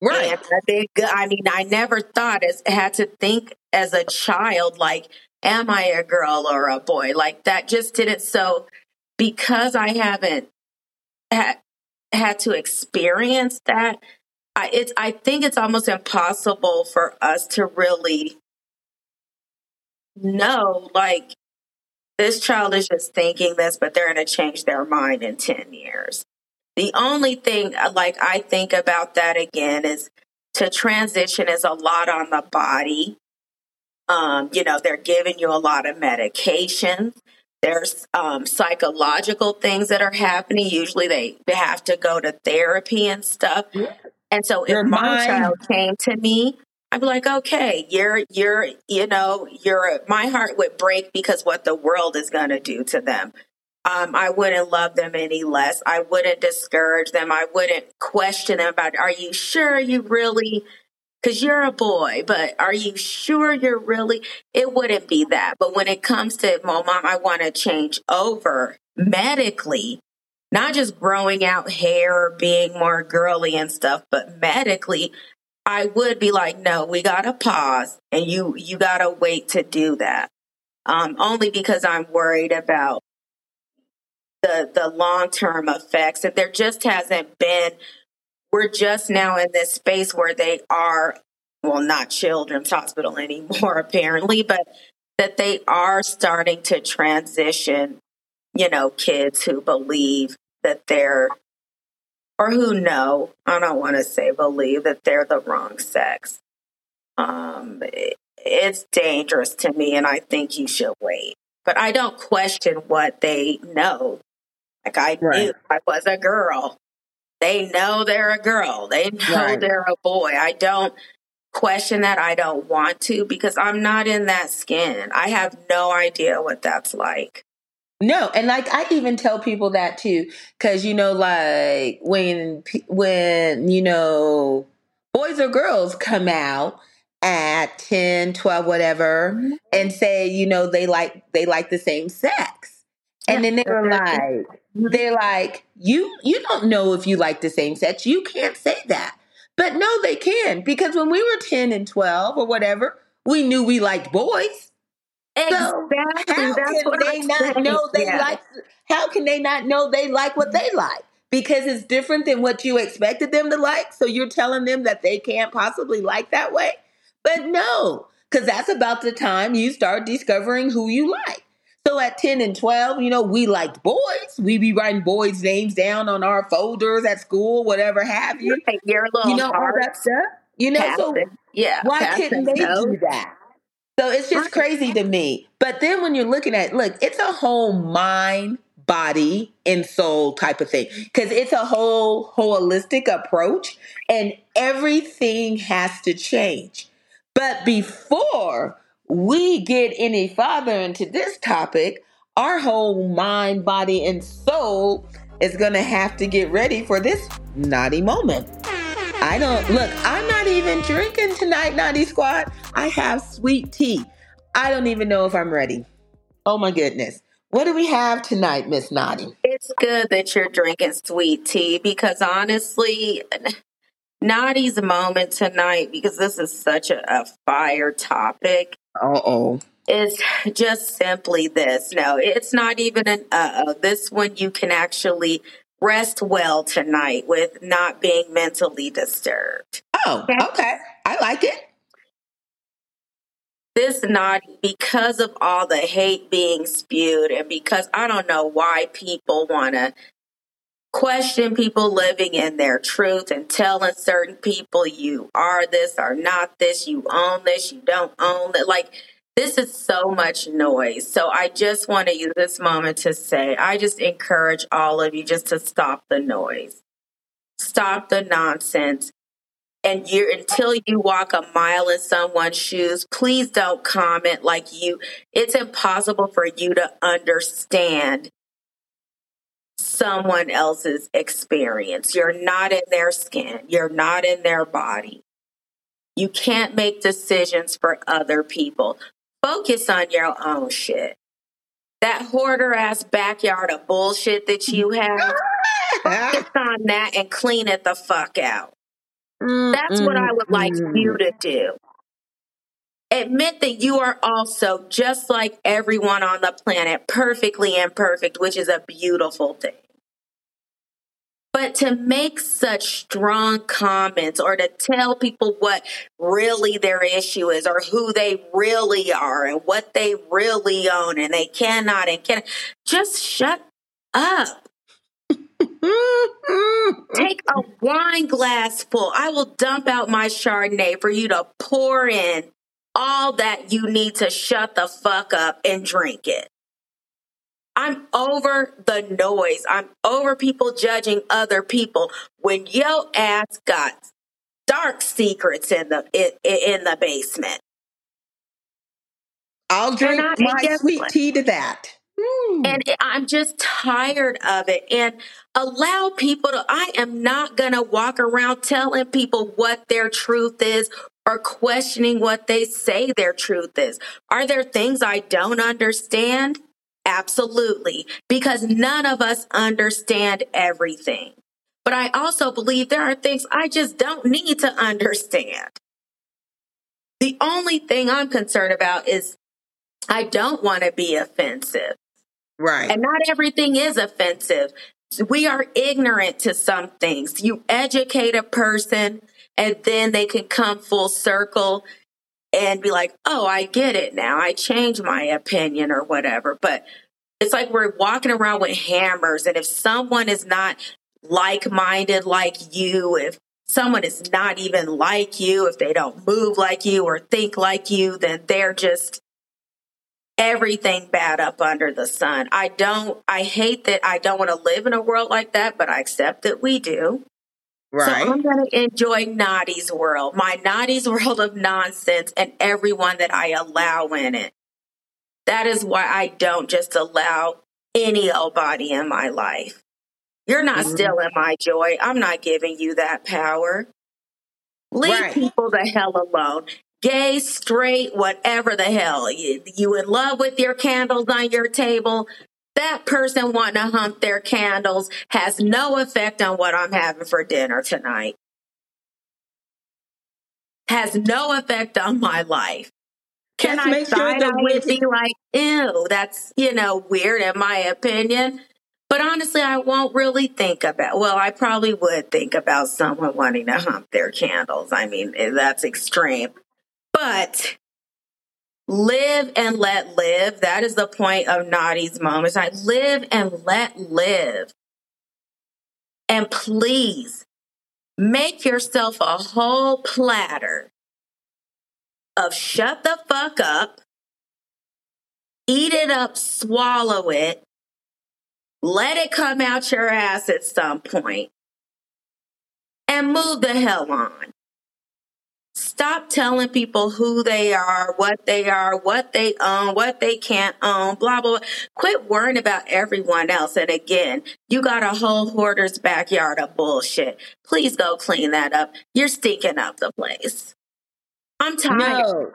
Right. And I think I mean I never thought as had to think as a child like am I a girl or a boy? Like that just didn't so because I haven't had had to experience that I it's I think it's almost impossible for us to really know like this child is just thinking this, but they're going to change their mind in 10 years. The only thing uh, like I think about that again is to transition is a lot on the body. Um, you know, they're giving you a lot of medications. There's um, psychological things that are happening. Usually they, they have to go to therapy and stuff. And so if my child came to me I'd be like, okay, you're, you're, you know, you're, my heart would break because what the world is going to do to them. Um, I wouldn't love them any less. I wouldn't discourage them. I wouldn't question them about, are you sure you really, because you're a boy, but are you sure you're really, it wouldn't be that. But when it comes to, well, mom, I want to change over medically, not just growing out hair being more girly and stuff, but medically, I would be like, no, we gotta pause and you you gotta wait to do that. Um, only because I'm worried about the the long term effects. And there just hasn't been we're just now in this space where they are well not children's hospital anymore apparently, but that they are starting to transition, you know, kids who believe that they're or who know, I don't want to say believe that they're the wrong sex. Um, it, it's dangerous to me, and I think you should wait. But I don't question what they know. Like I right. knew I was a girl. They know they're a girl. They know right. they're a boy. I don't question that. I don't want to because I'm not in that skin. I have no idea what that's like. No, and like I even tell people that too, because you know, like when when you know boys or girls come out at 10 12 whatever mm-hmm. and say you know they like they like the same sex and then they're like mm-hmm. they're like you you don't know if you like the same sex you can't say that but no they can because when we were 10 and 12 or whatever we knew we liked boys Exactly. So how That's can they I'm not saying. know they yeah. like? How can they not know they like what they like? Because it's different than what you expected them to like. So you're telling them that they can't possibly like that way. But no, because that's about the time you start discovering who you like. So at 10 and 12, you know, we liked boys. We be writing boys' names down on our folders at school, whatever have you. Your little you know, all that stuff. You know, so yeah, why couldn't they do that? So it's just crazy to me. But then when you're looking at, look, it's a whole mind, body, and soul type of thing because it's a whole holistic approach and everything has to change. But before we get any farther into this topic, our whole mind, body, and soul is going to have to get ready for this naughty moment. I don't look, I'm not even drinking tonight, Naughty Squad. I have sweet tea. I don't even know if I'm ready. Oh my goodness. What do we have tonight, Miss Naughty? It's good that you're drinking sweet tea because honestly, Naughty's moment tonight, because this is such a, a fire topic, Uh oh. is just simply this. No, it's not even an uh oh. This one you can actually rest well tonight with not being mentally disturbed. Oh, okay. I like it. This naughty, because of all the hate being spewed, and because I don't know why people want to question people living in their truth and telling certain people you are this or not this, you own this, you don't own it. Like, this is so much noise. So I just want to use this moment to say, I just encourage all of you just to stop the noise, stop the nonsense. And you until you walk a mile in someone's shoes, please don't comment like you. It's impossible for you to understand someone else's experience. You're not in their skin, you're not in their body. You can't make decisions for other people. Focus on your own shit. That hoarder ass backyard of bullshit that you have, focus on that and clean it the fuck out. That's what I would like you to do. Admit that you are also just like everyone on the planet, perfectly imperfect, which is a beautiful thing. But to make such strong comments or to tell people what really their issue is or who they really are and what they really own and they cannot and can just shut up. Take a wine glass full. I will dump out my Chardonnay for you to pour in all that you need to shut the fuck up and drink it. I'm over the noise. I'm over people judging other people when yo ass got dark secrets in the in, in the basement. I'll drink my sweet tea to that. Hmm. And I'm just tired of it. And allow people to, I am not going to walk around telling people what their truth is or questioning what they say their truth is. Are there things I don't understand? Absolutely. Because none of us understand everything. But I also believe there are things I just don't need to understand. The only thing I'm concerned about is I don't want to be offensive. Right. And not everything is offensive. We are ignorant to some things. You educate a person and then they can come full circle and be like, oh, I get it now. I change my opinion or whatever. But it's like we're walking around with hammers. And if someone is not like minded like you, if someone is not even like you, if they don't move like you or think like you, then they're just everything bad up under the sun. I don't, I hate that I don't want to live in a world like that, but I accept that we do. Right. So. I'm going to enjoy Naughty's world, my Naughty's world of nonsense and everyone that I allow in it. That is why I don't just allow any old body in my life. You're not Mhm. stealing my joy. I'm not giving you that power. Leave Right. people the hell alone. Gay, straight, whatever the hell. You, you in love with your candles on your table. That person wanting to hump their candles has no effect on what I'm having for dinner tonight. Has no effect on my life. Can Just I make sure side the eye and witch- be like, ew, that's, you know, weird in my opinion. But honestly, I won't really think about, well, I probably would think about someone wanting to hump their candles. I mean, eh, that's extreme. But live and let live. That is the point of Naughty's moments. Like live and let live. And please make yourself a whole platter of shut the fuck up, eat it up, swallow it, let it come out your ass at some point, and move the hell on. Stop telling people who they are, what they are, what they own, what they can't own, blah, blah, blah. Quit worrying about everyone else. And again, you got a whole hoarder's backyard of bullshit. Please go clean that up. You're stinking up the place. I'm tired. No,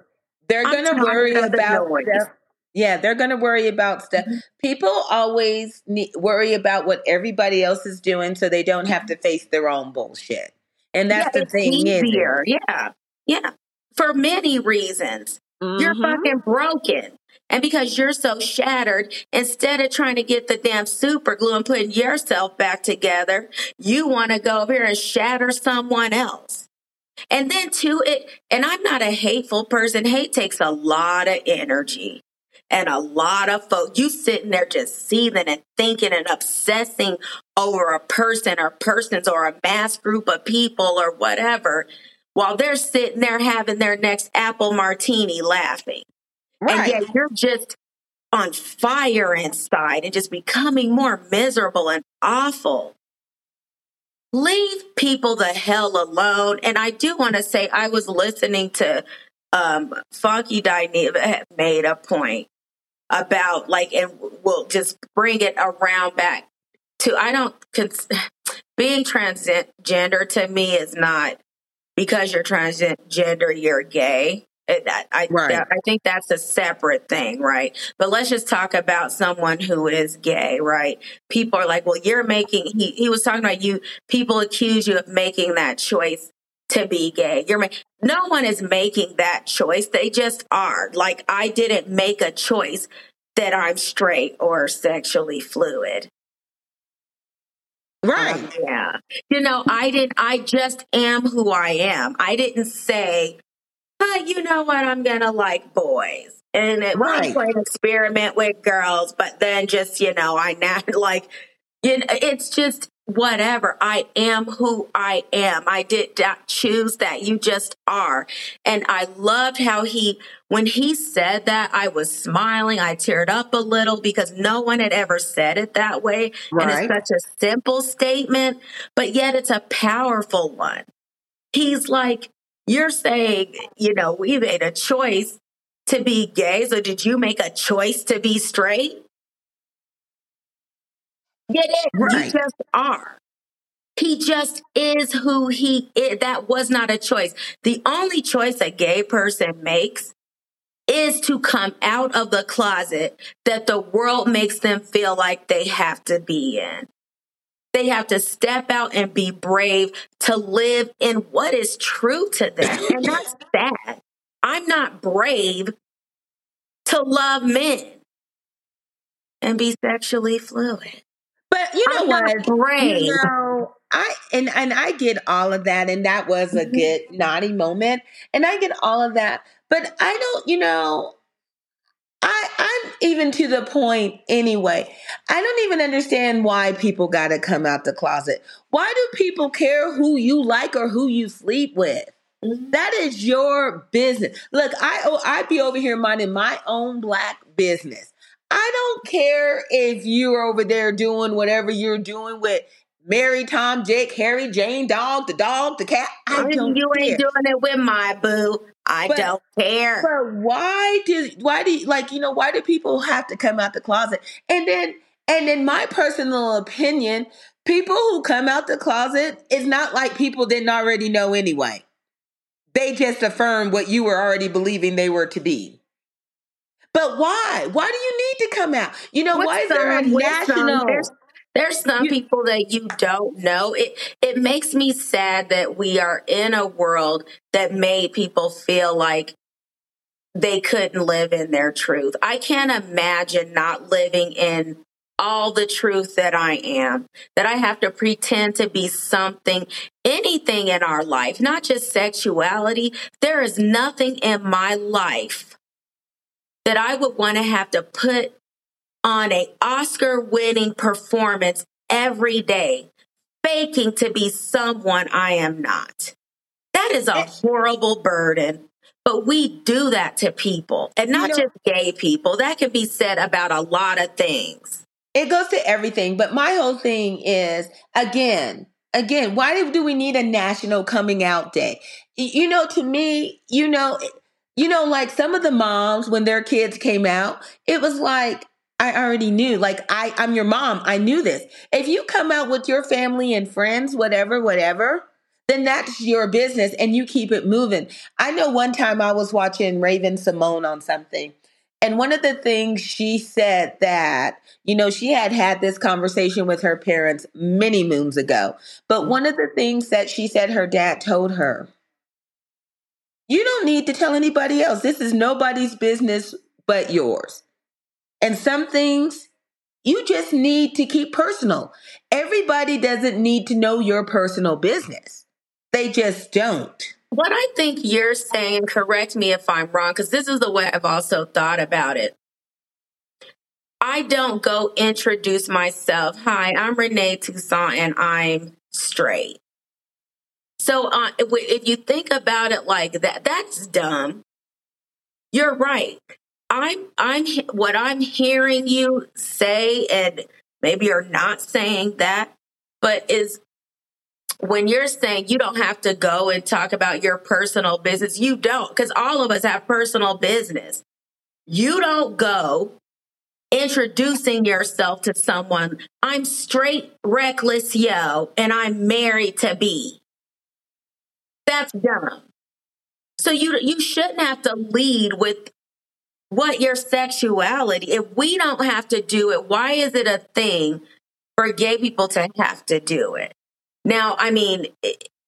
they're going to worry about stuff. Yeah, they're going to worry about stuff. Mm-hmm. People always ne worry about what everybody else is doing so they don't have to face their own bullshit. And that's yeah, the thing. Easier. Yeah. Yeah. For many reasons. Mm-hmm. You're fucking broken. And because you're so shattered, instead of trying to get the damn super glue and putting yourself back together, you want to go over here and shatter someone else. And then too, it, and I'm not a hateful person. Hate takes a lot of energy and a lot of folks. You sitting there just seething and thinking and obsessing over a person or persons or a mass group of people or whatever while they're sitting there having their next apple martini laughing. Right. And yet you're just on fire inside and just becoming more miserable and awful. Leave people the hell alone. And I do want to say, I was listening to um, Funky Dineva made a point about like, and we'll just bring it around back to, I don't, cons- being transgender to me is not because you're transgender, you're gay. That, I, right. I think that's a separate thing, right? But let's just talk about someone who is gay, right? People are like, well, you're making, he, he was talking about you, people accuse you of making that choice to be gay. You're no one is making that choice. They just are. Like I didn't make a choice that I'm straight or sexually fluid. Right. Um, yeah. You know, I didn't I just am who I am. I didn't say, oh, you know what, I'm gonna like boys. And it right. was an experiment with girls, but then just, you know, I now like you know, it's just whatever. I am who I am. I did not choose that. You just are. And I loved how he, when he said that, I was smiling. I teared up a little because no one had ever said it that way. Right. And it's such a simple statement, but yet it's a powerful one. He's like, you're saying, you know, we made a choice to be gay. So did you make a choice to be straight? Get it? Right. You just are. He just is who he is. That was not a choice. The only choice a gay person makes is to come out of the closet that the world makes them feel like they have to be in. They have to step out and be brave to live in what is true to them. And that's bad. I'm not brave to love men and be sexually fluid. But you know I'm what? Brave. You know, I and and I get all of that, and that was a mm-hmm. good naughty moment, and I get all of that. But I don't, you know, I I'm even to the point anyway. I don't even understand why people got to come out the closet. Why do people care who you like or who you sleep with? Mm-hmm. That is your business. Look, I oh, I'd be over here minding my own black business. I don't care if you're over there doing whatever you're doing with Mary, Tom, Jake, Harry, Jane, dog, the dog, the cat. I don't you care. ain't doing it with my boo. I but, don't care. But why do why do you, like you know why do people have to come out the closet? And then and in my personal opinion, people who come out the closet is not like people didn't already know anyway. They just affirm what you were already believing they were to be. But why? Why do you need to come out? You know, why is there a national? There's, there's some you, people that you don't know. It it makes me sad that we are in a world that made people feel like they couldn't live in their truth. I can't imagine not living in all the truth that I am, that I have to pretend to be something, anything in our life, not just sexuality. There is nothing in my life that I would want to have to put on a Oscar winning performance every day, faking to be someone I am not. That is a eh. horrible burden. But we do that to people and not you know, just gay people. That can be said about a lot of things. It goes to everything. But my whole thing is again, again, why do we need a national coming out day? You know, to me, you know, you know, like some of the moms, when their kids came out, it was like, I already knew. Like, I, I'm your mom. I knew this. If you come out with your family and friends, whatever, whatever, then that's your business and you keep it moving. I know one time I was watching Raven-Symoné on something And one of the things she said that, you know, she had had this conversation with her parents many moons ago. But mm-hmm. one of the things that she said her dad told her, you don't need to tell anybody else. This is nobody's business but yours. And some things you just need to keep personal. Everybody doesn't need to know your personal business. They just don't. What I think you're saying, correct me if I'm wrong, because this is the way I've also thought about it. I don't go introduce myself. Hi, I'm Renee Toussaint and I'm straight. So uh, if you think about it like that, that's dumb. You're right. I'm I'm what I'm hearing you say, and maybe you're not saying that, but is when you're saying you don't have to go and talk about your personal business, you don't, because all of us have personal business. You don't go introducing yourself to someone. I'm straight, reckless, yo, and I'm married to be. That's dumb. So you you shouldn't have to lead with what your sexuality. If we don't have to do it, why is it a thing for gay people to have to do it? Now, I mean,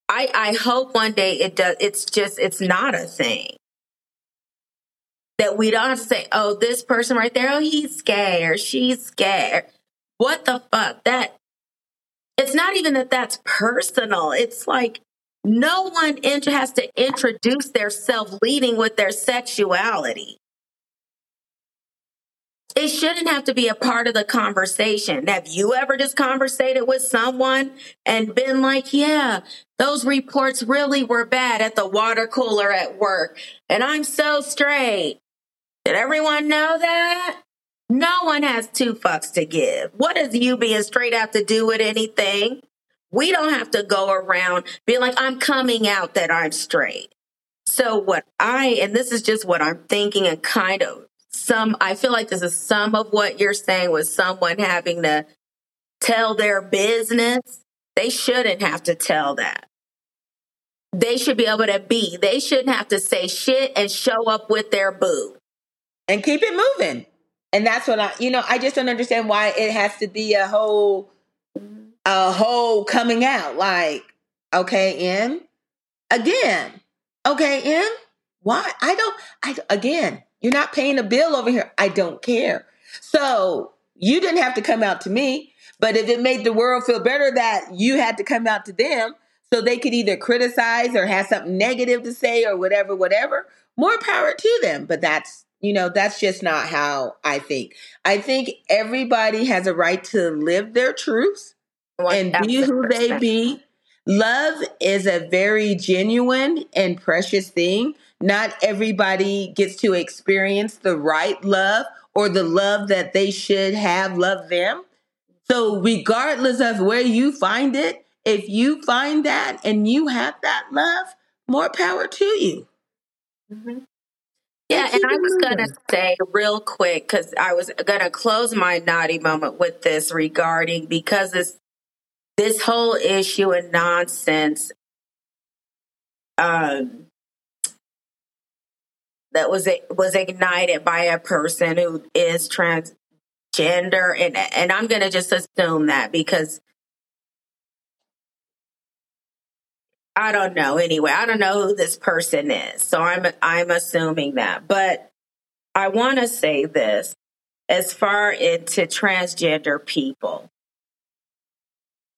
I I hope one day it does. It's just it's not a thing that we don't have to say, oh, this person right there, oh, he's scared, she's scared. What the fuck? That it's not even that that's personal. It's like no one has to introduce their self leading with their sexuality. It shouldn't have to be a part of the conversation. Have you ever just conversated with someone and been like, yeah, those reports really were bad at the water cooler at work and I'm so straight. Did everyone know that? No one has two fucks to give. What does you being straight have to do with anything? We don't have to go around being like, I'm coming out that I'm straight. So what I, and this is just what I'm thinking and kind of some, I feel like this is some of what you're saying with someone having to tell their business. They shouldn't have to tell that. They should be able to be. They shouldn't have to say shit and show up with their boo. And keep it moving. And that's what I, you know, I just don't understand why it has to be a whole, a whole coming out. Like, okay, in again, okay, in why? I don't, I, again, you're not paying a bill over here. I don't care. So you didn't have to come out to me. But if it made the world feel better that you had to come out to them so they could either criticize or have something negative to say or whatever, whatever, more power to them. But that's, you know, that's just not how I think. I think everybody has a right to live their truths and be who they be. Love is a very genuine and precious thing. Not everybody gets to experience the right love or the love that they should have love them. So, regardless of where you find it, if you find that and you have that love, more power to you. Mm-hmm. Yeah, and I was going to say real quick because I was going to close my naughty moment with this regarding because this this whole issue and nonsense um, that was was ignited by a person who is transgender and and I'm going to just assume that because I don't know anyway. I don't know who this person is. So I'm I'm assuming that. But I want to say this as far into transgender people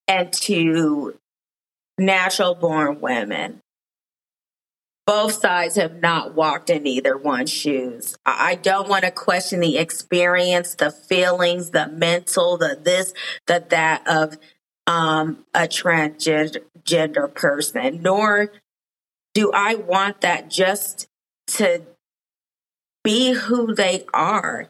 and to natural born women both sides have not walked in either one's shoes. I don't want to question the experience, the feelings, the mental, the this, the that of um, a transgender person, nor do I want that just to be who they are.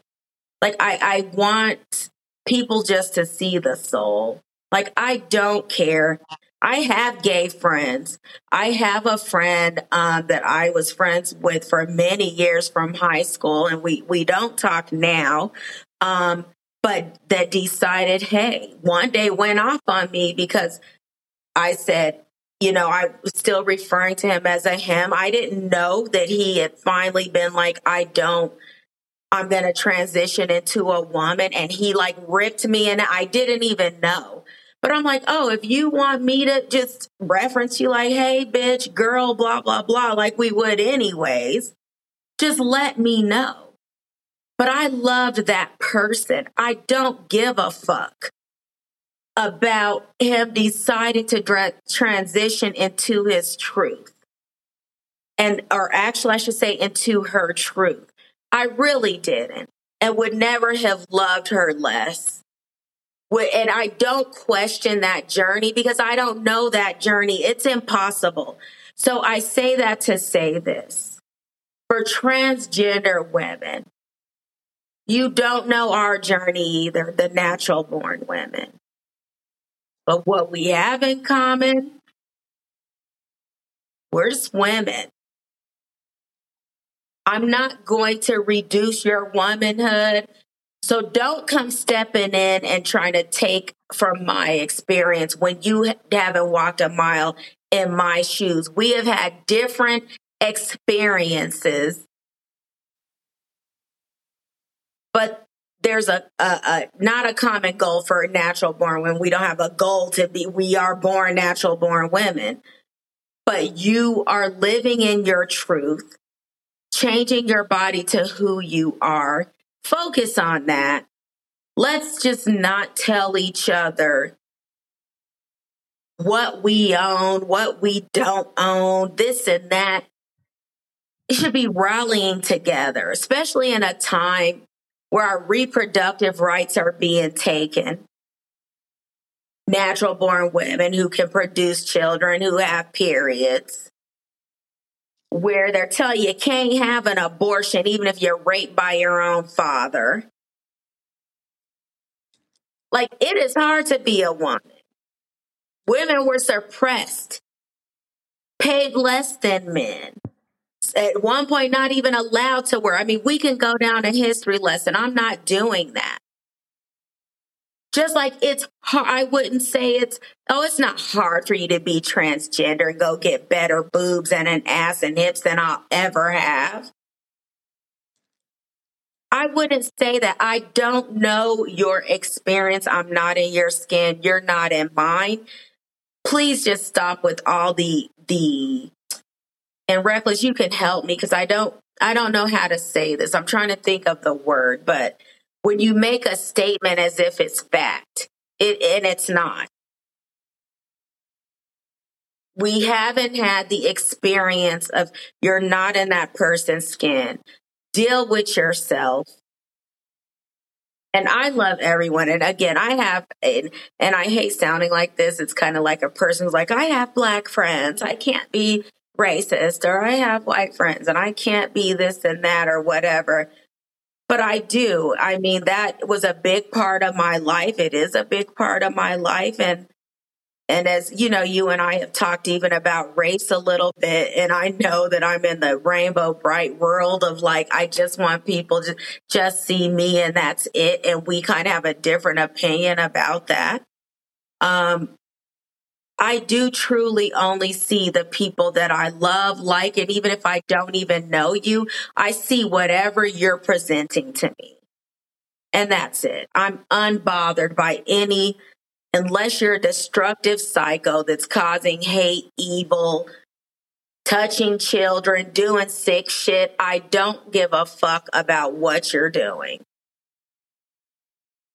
Like I, I want people just to see the soul. Like I don't care I have gay friends. I have a friend um, that I was friends with for many years from high school, and we we don't talk now. Um, but that decided, hey, one day went off on me because I said, you know, I was still referring to him as a him. I didn't know that he had finally been like, I don't I'm going to transition into a woman. And he like ripped me and I didn't even know. But I'm like, oh, if you want me to just reference you like, hey, bitch, girl, blah, blah, blah, like we would anyways, just let me know. But I loved that person. I don't give a fuck about him deciding to dra- transition into his truth. And, or actually, I should say, into her truth. I really didn't and would never have loved her less. And I don't question that journey because I don't know that journey. It's impossible. So I say that to say this for transgender women, you don't know our journey either, the natural born women. But what we have in common, we're just women. I'm not going to reduce your womanhood. So don't come stepping in and trying to take from my experience when you haven't walked a mile in my shoes. We have had different experiences, but there's a, a, a, not a common goal for natural born women. We don't have a goal to be. We are born natural born women, but you are living in your truth changing your body to who you are. Focus on that. Let's just not tell each other what we own, what we don't own, this and that. It should be rallying together, especially in a time where our reproductive rights are being taken. Natural born women who can produce children who have periods where they're telling you can't have an abortion even if you're raped by your own father. Like it is hard to be a woman. Women were suppressed, paid less than men. At one point, not even allowed to work. I mean, we can go down a history lesson. I'm not doing that. Just like it's hard, I wouldn't say it's, oh, it's not hard for you to be transgender and go get better boobs and an ass and hips than I'll ever have. I wouldn't say that. I don't know your experience. I'm not in your skin. You're not in mine. Please just stop with all the, the, and reckless, you can help me because I don't, I don't know how to say this. I'm trying to think of the word, but when you make a statement as if it's fact, it, and it's not. We haven't had the experience of you're not in that person's skin. Deal with yourself. And I love everyone. And again, I have, and, and I hate sounding like this. It's kind of like a person who's like, I have black friends. I can't be racist, or I have white friends, and I can't be this and that, or whatever. But I do. I mean, that was a big part of my life. It is a big part of my life. And and as you know, you and I have talked even about race a little bit, and I know that I'm in the rainbow bright world of like, I just want people to just see me and that's it. And we kind of have a different opinion about that. Um, I do truly only see the people that I love, like, and even if I don't even know you, I see whatever you're presenting to me. And that's it. I'm unbothered by any, unless you're a destructive psycho that's causing hate, evil, touching children, doing sick shit. I don't give a fuck about what you're doing.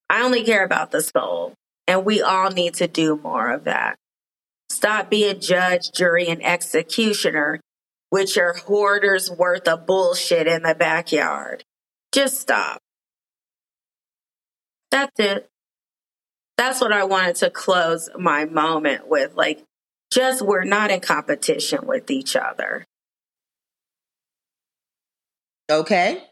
I only care about the soul. And we all need to do more of that. Stop being judge, jury, and executioner with your hoarder's worth of bullshit in the backyard. Just stop. That's it. That's what I wanted to close my moment with. Like, just we're not in competition with each other. Okay.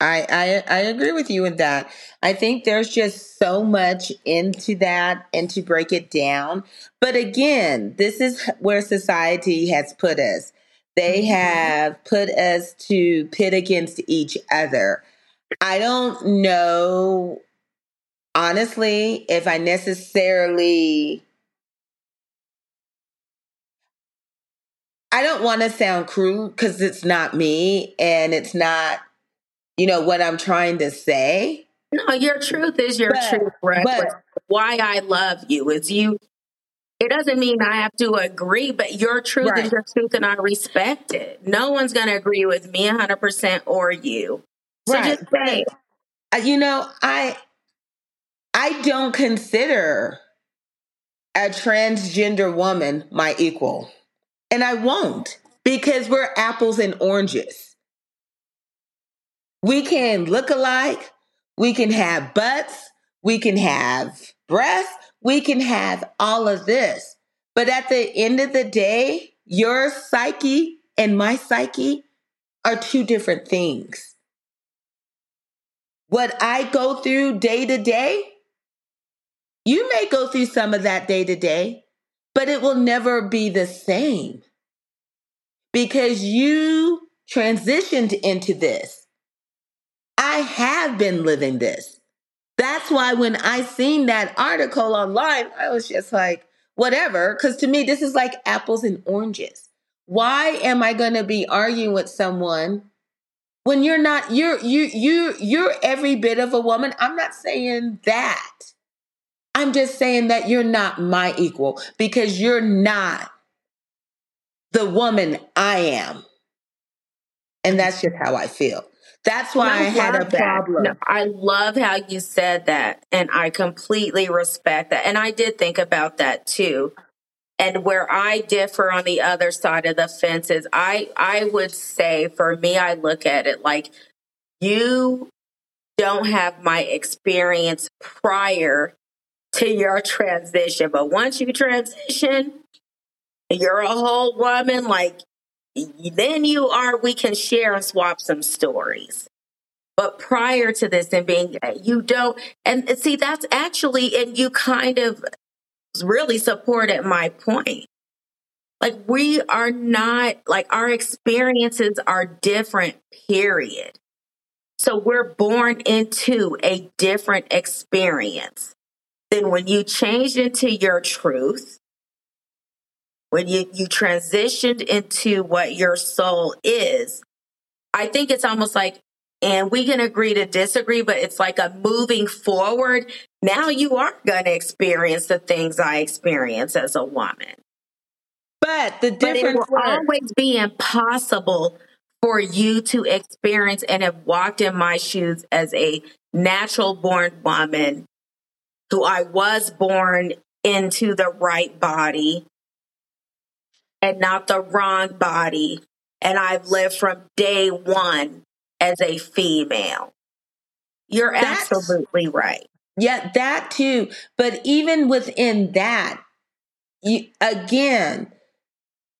I, I I agree with you in that. I think there's just so much into that and to break it down. But again, this is where society has put us. They mm-hmm. have put us to pit against each other. I don't know honestly if I necessarily I don't want to sound cruel because it's not me and it's not you know, what I'm trying to say. No, your truth is your But- truth, Brett. but- why I love you is you. It doesn't mean I have to agree, but your truth Right. is your truth, and I respect it. No one's going to agree with me 100% or you. So Right. just say, Uh, You know, I I don't consider a transgender woman my equal. And I won't because we're apples and oranges. We can look alike, we can have butts, we can have breasts, we can have all of this. But at the end of the day, your psyche and my psyche are two different things. What I go through day to day, you may go through some of that day to day, but it will never be the same because you transitioned into this. I have been living this. That's why when I seen that article online, I was just like, whatever. Because to me, this is like apples and oranges. Why am I going to be arguing with someone when you're not? You're you you you're every bit of a woman. I'm not saying that. I'm just saying that you're not my equal because you're not the woman I am, and that's just how I feel. That's why I, had a problem. No, I love how you said that, and I completely respect that. And I did think about that too. And where I differ on the other side of the fence is, I I would say for me, I look at it like you don't have my experience prior to your transition, but once you transition, you're a whole woman. Like then you are, we can share and swap some stories. But prior to this and being, you don't, and see, that's actually, and you kind of really supported my point. Like we are not, like our experiences are different, period. So we're born into a different experience than when you changed into your truth when you, you transitioned into what your soul is, I think it's almost like, and we can agree to disagree, but it's like a moving forward. Now you are going to experience the things I experience as a woman. But the But it difference will was- always be impossible for you to experience and have walked in my shoes as a natural born woman who I was born into the right body and not the wrong body. And I've lived from day one as a female. You're That's- absolutely right. Yeah, that too. But even within that, you again,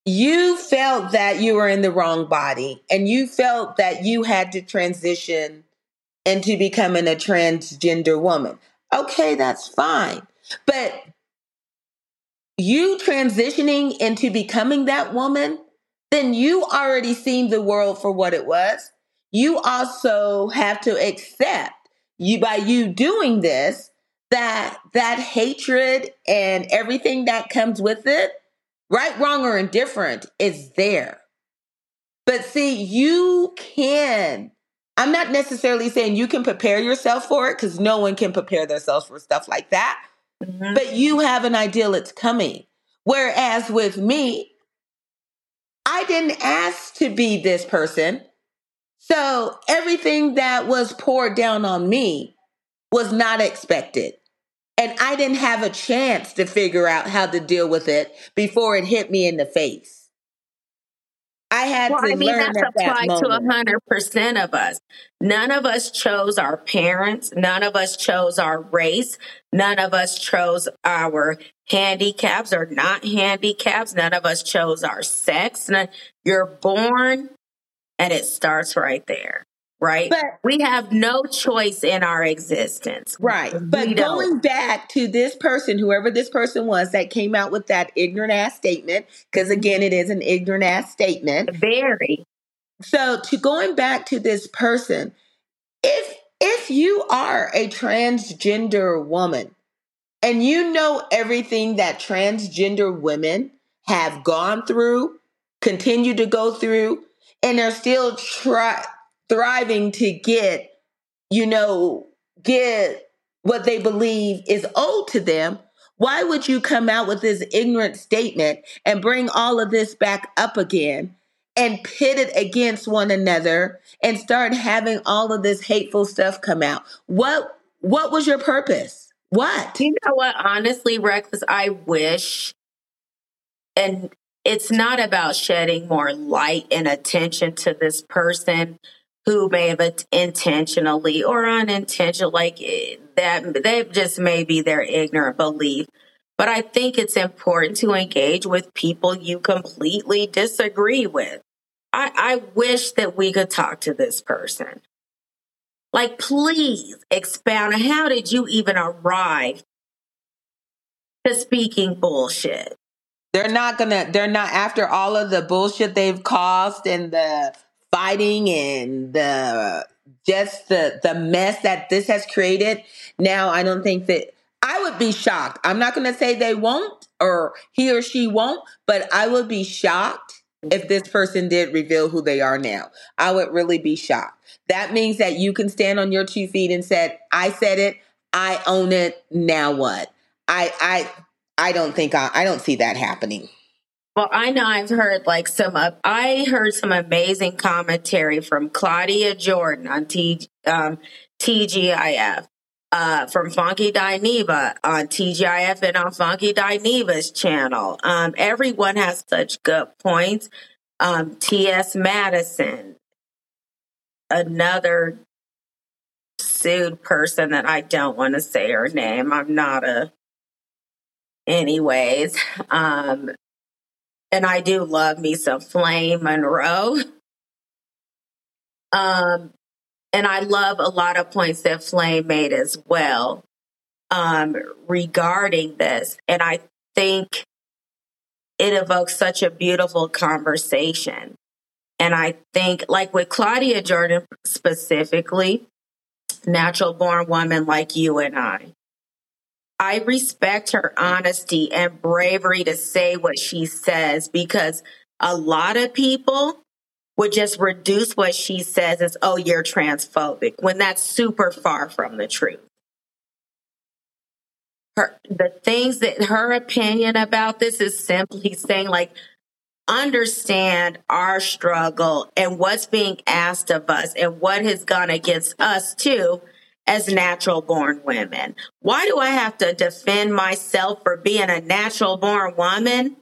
you felt that you were in the wrong body and you felt that you had to transition into becoming a transgender woman. Okay, that's fine. But you transitioning into becoming that woman, then you already seen the world for what it was. You also have to accept you by you doing this that that hatred and everything that comes with it, right, wrong, or indifferent, is there. But see, you can. I'm not necessarily saying you can prepare yourself for it because no one can prepare themselves for stuff like that Mhm. but you have an ideal it's coming. Whereas with me, I didn't ask to be this person. So everything that was poured down on me was not expected. And I didn't have a chance to figure out how to deal with it before it hit me in the face. I had Well, to I mean, learn that's at that applied to hundred percent of us. None of us chose our parents. None of us chose our race. None of us chose our handicaps or not handicaps. None of us chose our sex. None, you're born and it starts right there, right? But- we have no choice in our existence. Right. We But don't. going back to this person, whoever this person was that came out with that ignorant ass statement, because again, it is an ignorant ass statement. Very. So to going back to this person, if if you are a transgender woman and you know everything that transgender women have gone through, continue to go through, and are still try thriving to get, you know, get what they believe is owed to them, why would you come out with this ignorant statement and bring all of this back up again and pit it against one another and start having all of this hateful stuff come out? What what was your purpose? What? You know what? Honestly, Reckless, I wish, and it's not about shedding more light and attention to this person who may have intentionally or unintentionally, like that, that just may be their ignorant belief. But I think it's important to engage with people you completely disagree with. I, I wish that we could talk to this person. Like, please expound. How did you even arrive to speaking bullshit? They're not gonna, they're not, after all of the bullshit they've caused and the fighting and the, just the, the mess that this has created. Now, I don't think that, I would be shocked. I'm not gonna say they won't or he or she won't, but I would be shocked if this person did reveal who they are now. I would really be shocked. That means that you can stand on your two feet and said, I said it, I own it, now what? I I I don't think I, I don't see that happening. Well, I know I've heard like some uh, I heard some amazing commentary from Claudia Jordan on T, um, TGIF, uh, from Funky Dineva on TGIF and on Funky Dineva's channel. Um, everyone has such good points. Um, T.S. Madison, another sued person that I don't want to say her name. I'm not a anyways. Um, and I do love me some Flame Monroe. Um, and I love a lot of points that Flame made as well um, regarding this. And I think it evokes such a beautiful conversation. And I think, like with Claudia Jordan specifically, natural born woman like you and I, I respect her honesty and bravery to say what she says because a lot of people would just reduce what she says as, oh, you're transphobic, when that's super far from the truth. Her, the things that her opinion about this is simply saying, like, understand our struggle and what's being asked of us and what has gone against us too as natural born women. Why do I have to defend myself for being a natural born woman?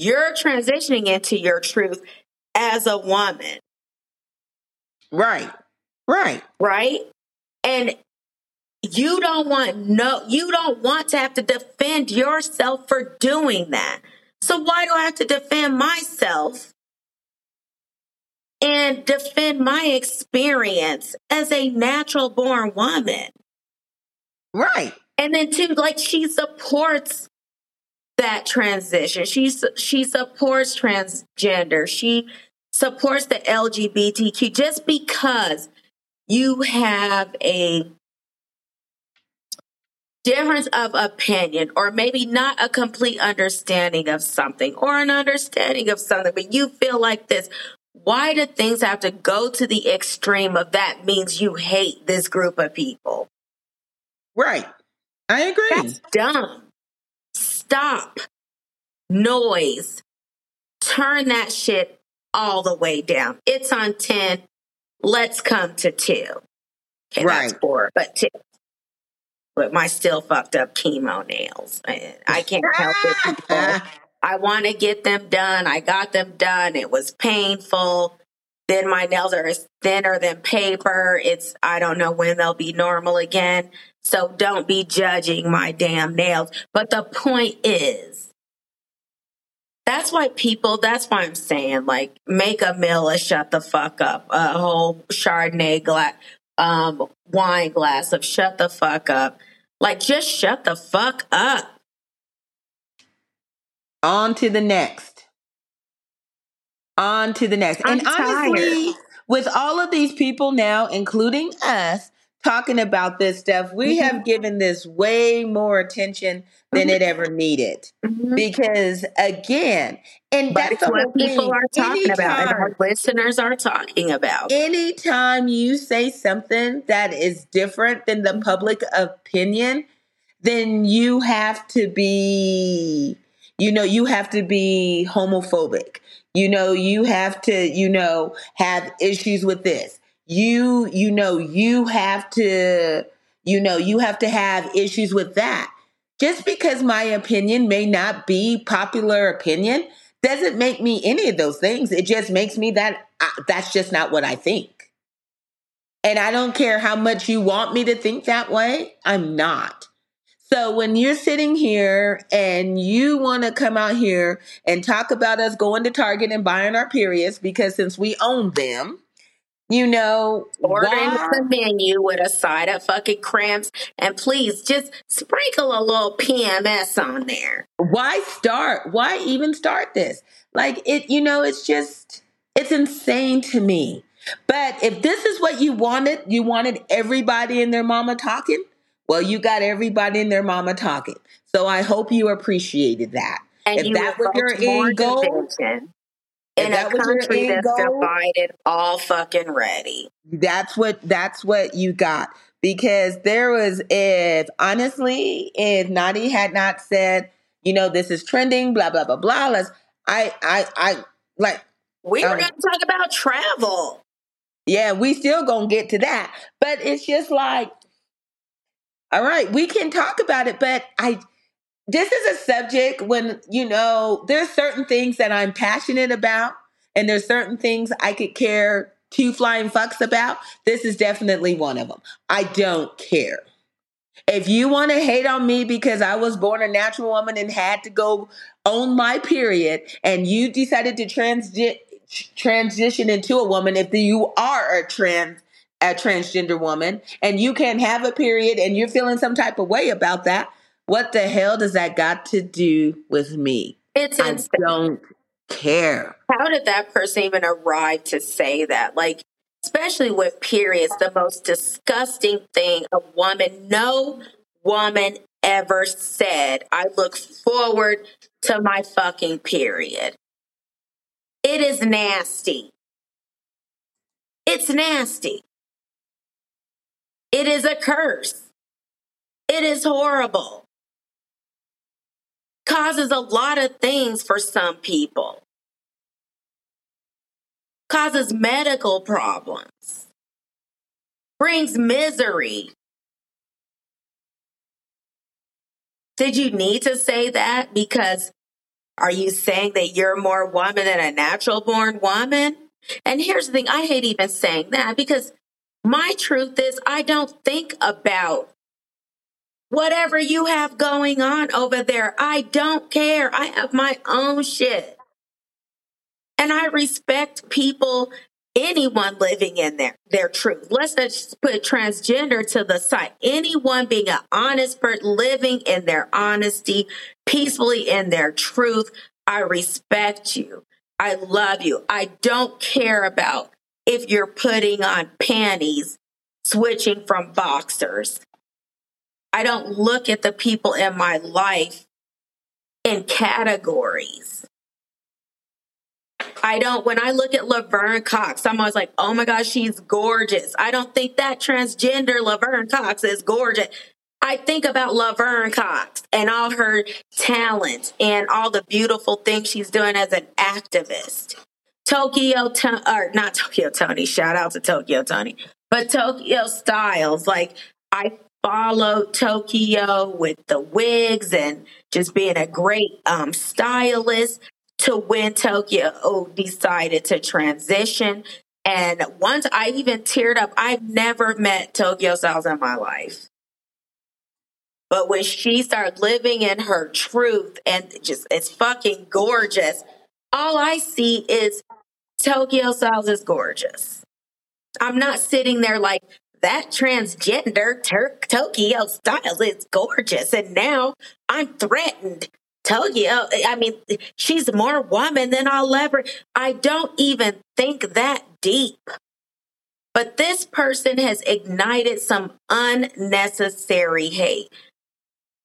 You're transitioning into your truth as a woman. Right. Right. Right. And you don't want no you don't want to have to defend yourself for doing that. So why do I have to defend myself and defend my experience as a natural born woman. Right. And then too, like she supports that transition. She she supports transgender. She supports the LGBTQ just because you have a difference of opinion or maybe not a complete understanding of something or an understanding of something but you feel like this why do things have to go to the extreme of that means you hate this group of people? Right. I agree. That's dumb. Stop. Noise. Turn that shit all the way down. It's on 10. Let's come to two. Okay, right. that's four, but two. But my still fucked up chemo nails. I can't help it. I want to get them done. I got them done. It was painful. Then my nails are thinner than paper. It's, I don't know when they'll be normal again. So don't be judging my damn nails. But the point is, that's why people, that's why I'm saying, like, make a meal and shut the fuck up. A whole Chardonnay glass, um, wine glass of shut the fuck up. Like, just shut the fuck up. On to the next. On to the next. I'm and honestly, tired. with all of these people now, including us, talking about this stuff, we Mhm. have given this way more attention than Mhm. it ever needed. Mhm. Because again, and But that's what people thing. are talking about and our listeners are talking about. anytime you say something that is different than the public opinion, then you have to be, you know, you have to be homophobic. You know, you have to, you know, have issues with this. You, you know, you have to, you know, you have to have issues with that. Just because my opinion may not be popular opinion doesn't make me any of those things. It just makes me that I, that's just not what I think. And I don't care how much you want me to think that way, I'm not. So when you're sitting here and you want to come out here and talk about us going to Target and buying our periods because since we own them, you know, Ordering why- the menu with a side of fucking cramps, and please just sprinkle a little PMS on there. why start? Why even start this? Like it you know it's just it's insane to me. But if this is what you wanted you wanted everybody and their mama talking well you got everybody and their mama talking so i hope you appreciated that And If that was your end goal, in a that was your country that's goal, divided all fucking ready. that's what that's what you got because there was if honestly if Naughty had not said you know this is trending blah blah blah blah let's I I I like We were Um, going to talk about travel. Yeah, we still gonna get to that. But it's just like, all right, we can talk about it, but I this is a subject when, you know, there's certain things that I'm passionate about, and there's certain things I could care two flying fucks about. This is definitely one of them. I don't care. If you want to hate on me because I was born a natural woman and had to go own my period, and you decided to transi- transition into a woman, if you are a trans a transgender woman and you can't have a period and you're feeling some type of way about that, what the hell does that got to do with me? It's I insane. don't care. How did that person even arrive to say that? Like, especially with periods, the most disgusting thing a woman, no woman ever said, I look forward to my fucking period. It is nasty. It's nasty. It is a curse. It is horrible. Causes a lot of things for some people causes medical problems, brings misery. Did you need to say that? Because are you saying that you're more woman than a natural born woman? And here's the thing I hate even saying that because my truth is I don't think about whatever you have going on over there. I don't care. I have my own shit. And I respect people, anyone living in their, their truth. Let's just put transgender to the side. Anyone being an honest person, living in their honesty, peacefully in their truth. I respect you. I love you. I don't care about if you're putting on panties, switching from boxers. I don't look at the people in my life in categories. I don't, when I look at Laverne Cox, I'm always like, oh my gosh, she's gorgeous. I don't think that transgender Laverne Cox is gorgeous. I think about Laverne Cox and all her talent and all the beautiful things she's doing as an activist. Tokyo, to- or not Tokyo Toni, shout out to Tokyo Toni, but Tokyo Stylez. Like, I followed Tokyo with the wigs and just being a great um, stylist to when Tokyo decided to transition. And once I even teared up, I've never met Tokyo Stylez in my life. But when she started living in her truth and just it's fucking gorgeous, all I see is Tokyo Stylez is gorgeous. I'm not sitting there like that transgender Turk Tokyo Stylez is gorgeous. And now I'm threatened. Tokyo, I mean, she's more woman than I'll ever. I don't even think that deep. But this person has ignited some unnecessary hate.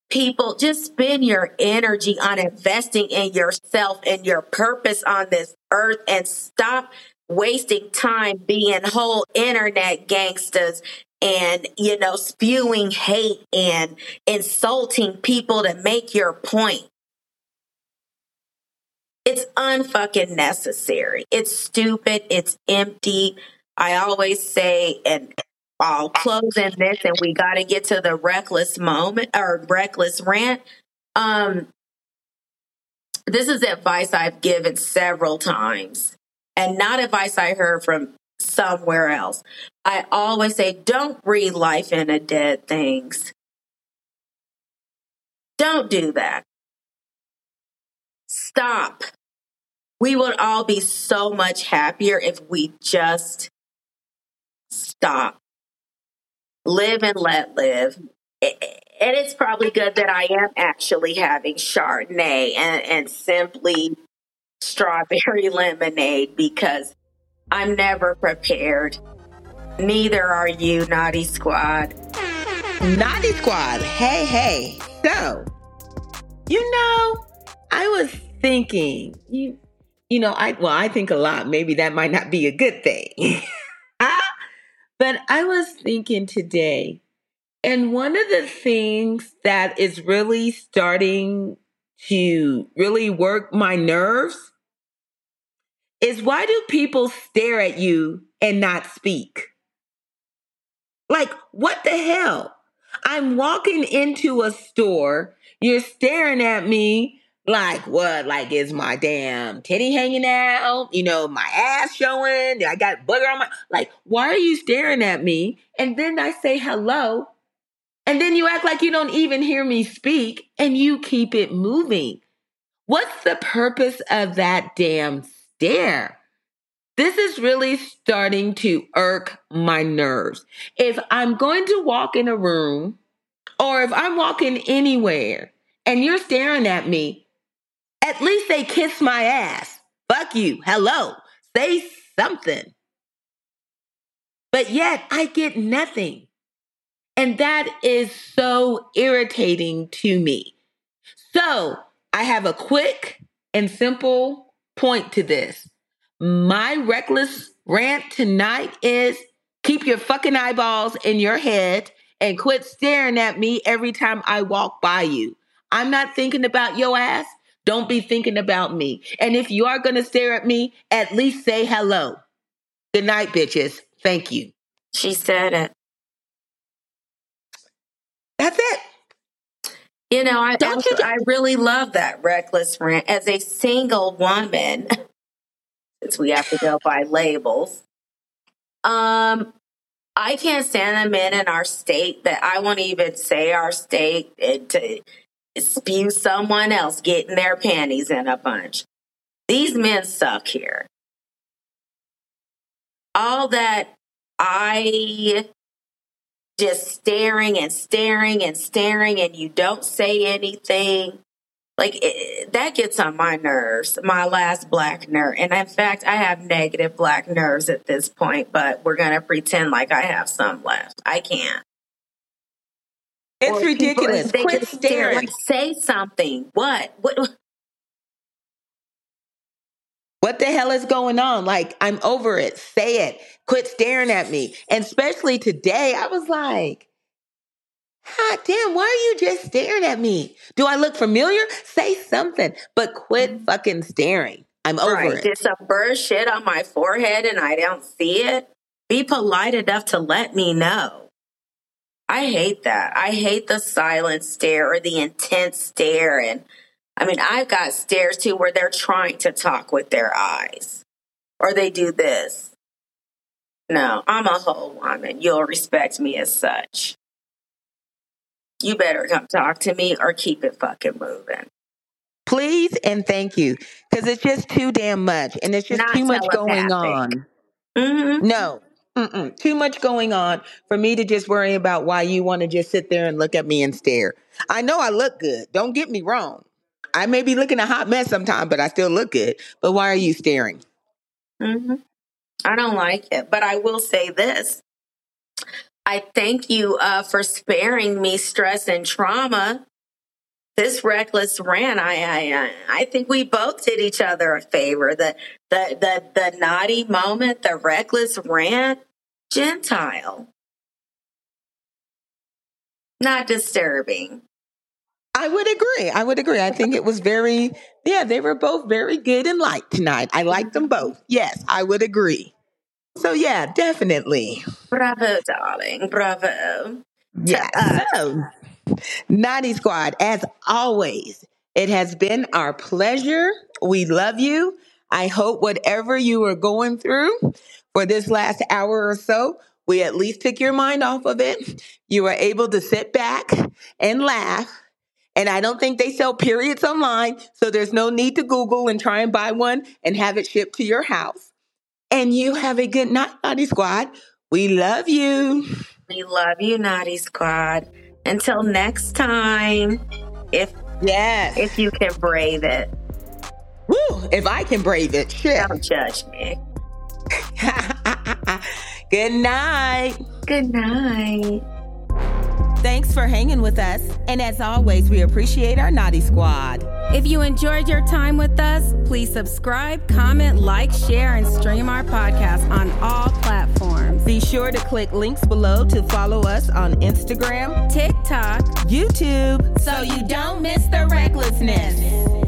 People, just spend your energy on investing in yourself and your purpose on this earth and stop wasting time being whole internet gangsters and you know spewing hate and insulting people to make your point. It's unfucking necessary. It's stupid. It's empty. I always say and i'll close in this and we got to get to the reckless moment or reckless rant um this is advice i've given several times and not advice i heard from somewhere else. I always say, don't breathe life into dead things. Don't do that. Stop. We would all be so much happier if we just stop. Live and let live. And it's probably good that I am actually having Chardonnay and, and simply strawberry lemonade because I'm never prepared. Neither are you, Naughty Squad. Naughty Squad, hey, hey. So, you know, I was thinking, you, you know, I well, I think a lot. Maybe that might not be a good thing. but I was thinking today, and one of the things that is really starting to really work my nerves is why do people stare at you and not speak? Like, what the hell? I'm walking into a store, you're staring at me like what? Like is my damn titty hanging out? You know, my ass showing? I got booger on my like, why are you staring at me? And then I say hello. And then you act like you don't even hear me speak and you keep it moving. What's the purpose of that damn stare. This is really starting to irk my nerves. If I'm going to walk in a room or if I'm walking anywhere and you're staring at me, at least they kiss my ass. Fuck you. Hello. Say something. But yet I get nothing. And that is so irritating to me. So I have a quick and simple point to this. My reckless rant tonight is keep your fucking eyeballs in your head and quit staring at me every time I walk by you. I'm not thinking about your ass. Don't be thinking about me. And if you are going to stare at me, at least say hello. Good night, bitches. Thank you. She said it. That's it. You know, I Don't you I really love that reckless rant as a single woman, since we have to go by labels. Um, I can't stand the men in our state that I won't even say our state and to spew someone else getting their panties in a bunch. These men suck here. All that I just staring and staring and staring and you don't say anything like it, that gets on my nerves my last black nerve and in fact i have negative black nerves at this point but we're going to pretend like i have some left i can't it's ridiculous people, quit staring like, say something what what what the hell is going on? Like, I'm over it. Say it. Quit staring at me. And especially today, I was like, God damn, why are you just staring at me? Do I look familiar? Say something, but quit mm-hmm. fucking staring. I'm over right. it. Did some bird shit on my forehead and I don't see it? Be polite enough to let me know. I hate that. I hate the silent stare or the intense stare and I mean, I've got stares too where they're trying to talk with their eyes or they do this. No, I'm a whole woman. You'll respect me as such. You better come talk to me or keep it fucking moving. Please and thank you. Because it's just too damn much and it's just Not too much going on. Mm-hmm. No, Mm-mm. Too much going on for me to just worry about why you want to just sit there and look at me and stare. I know I look good. Don't get me wrong. I may be looking a hot mess sometimes, but I still look good. But why are you staring? Mm-hmm. I don't like it. But I will say this. I thank you uh, for sparing me stress and trauma. This reckless rant, I, I, I think we both did each other a favor. The, the, the, the naughty moment, the reckless rant, Gentile. Not disturbing. I would agree. I would agree. I think it was very, yeah, they were both very good and light tonight. I liked them both. Yes, I would agree. So, yeah, definitely. Bravo, darling. Bravo. Yeah. So, Naughty Squad, as always, it has been our pleasure. We love you. I hope whatever you are going through for this last hour or so, we at least took your mind off of it. You were able to sit back and laugh. And I don't think they sell periods online, so there's no need to Google and try and buy one and have it shipped to your house. And you have a good night, Naughty Squad. We love you. We love you, Naughty Squad. Until next time, if yes, if you can brave it. Woo, if I can brave it, shit. Don't judge me. Good night. Good night. Thanks for hanging with us. And as always, we appreciate our Naughty Squad. If you enjoyed your time with us, please subscribe, comment, like, share, and stream our podcast on all platforms. Be sure to click links below to follow us on Instagram, TikTok, YouTube, so you don't miss the recklessness.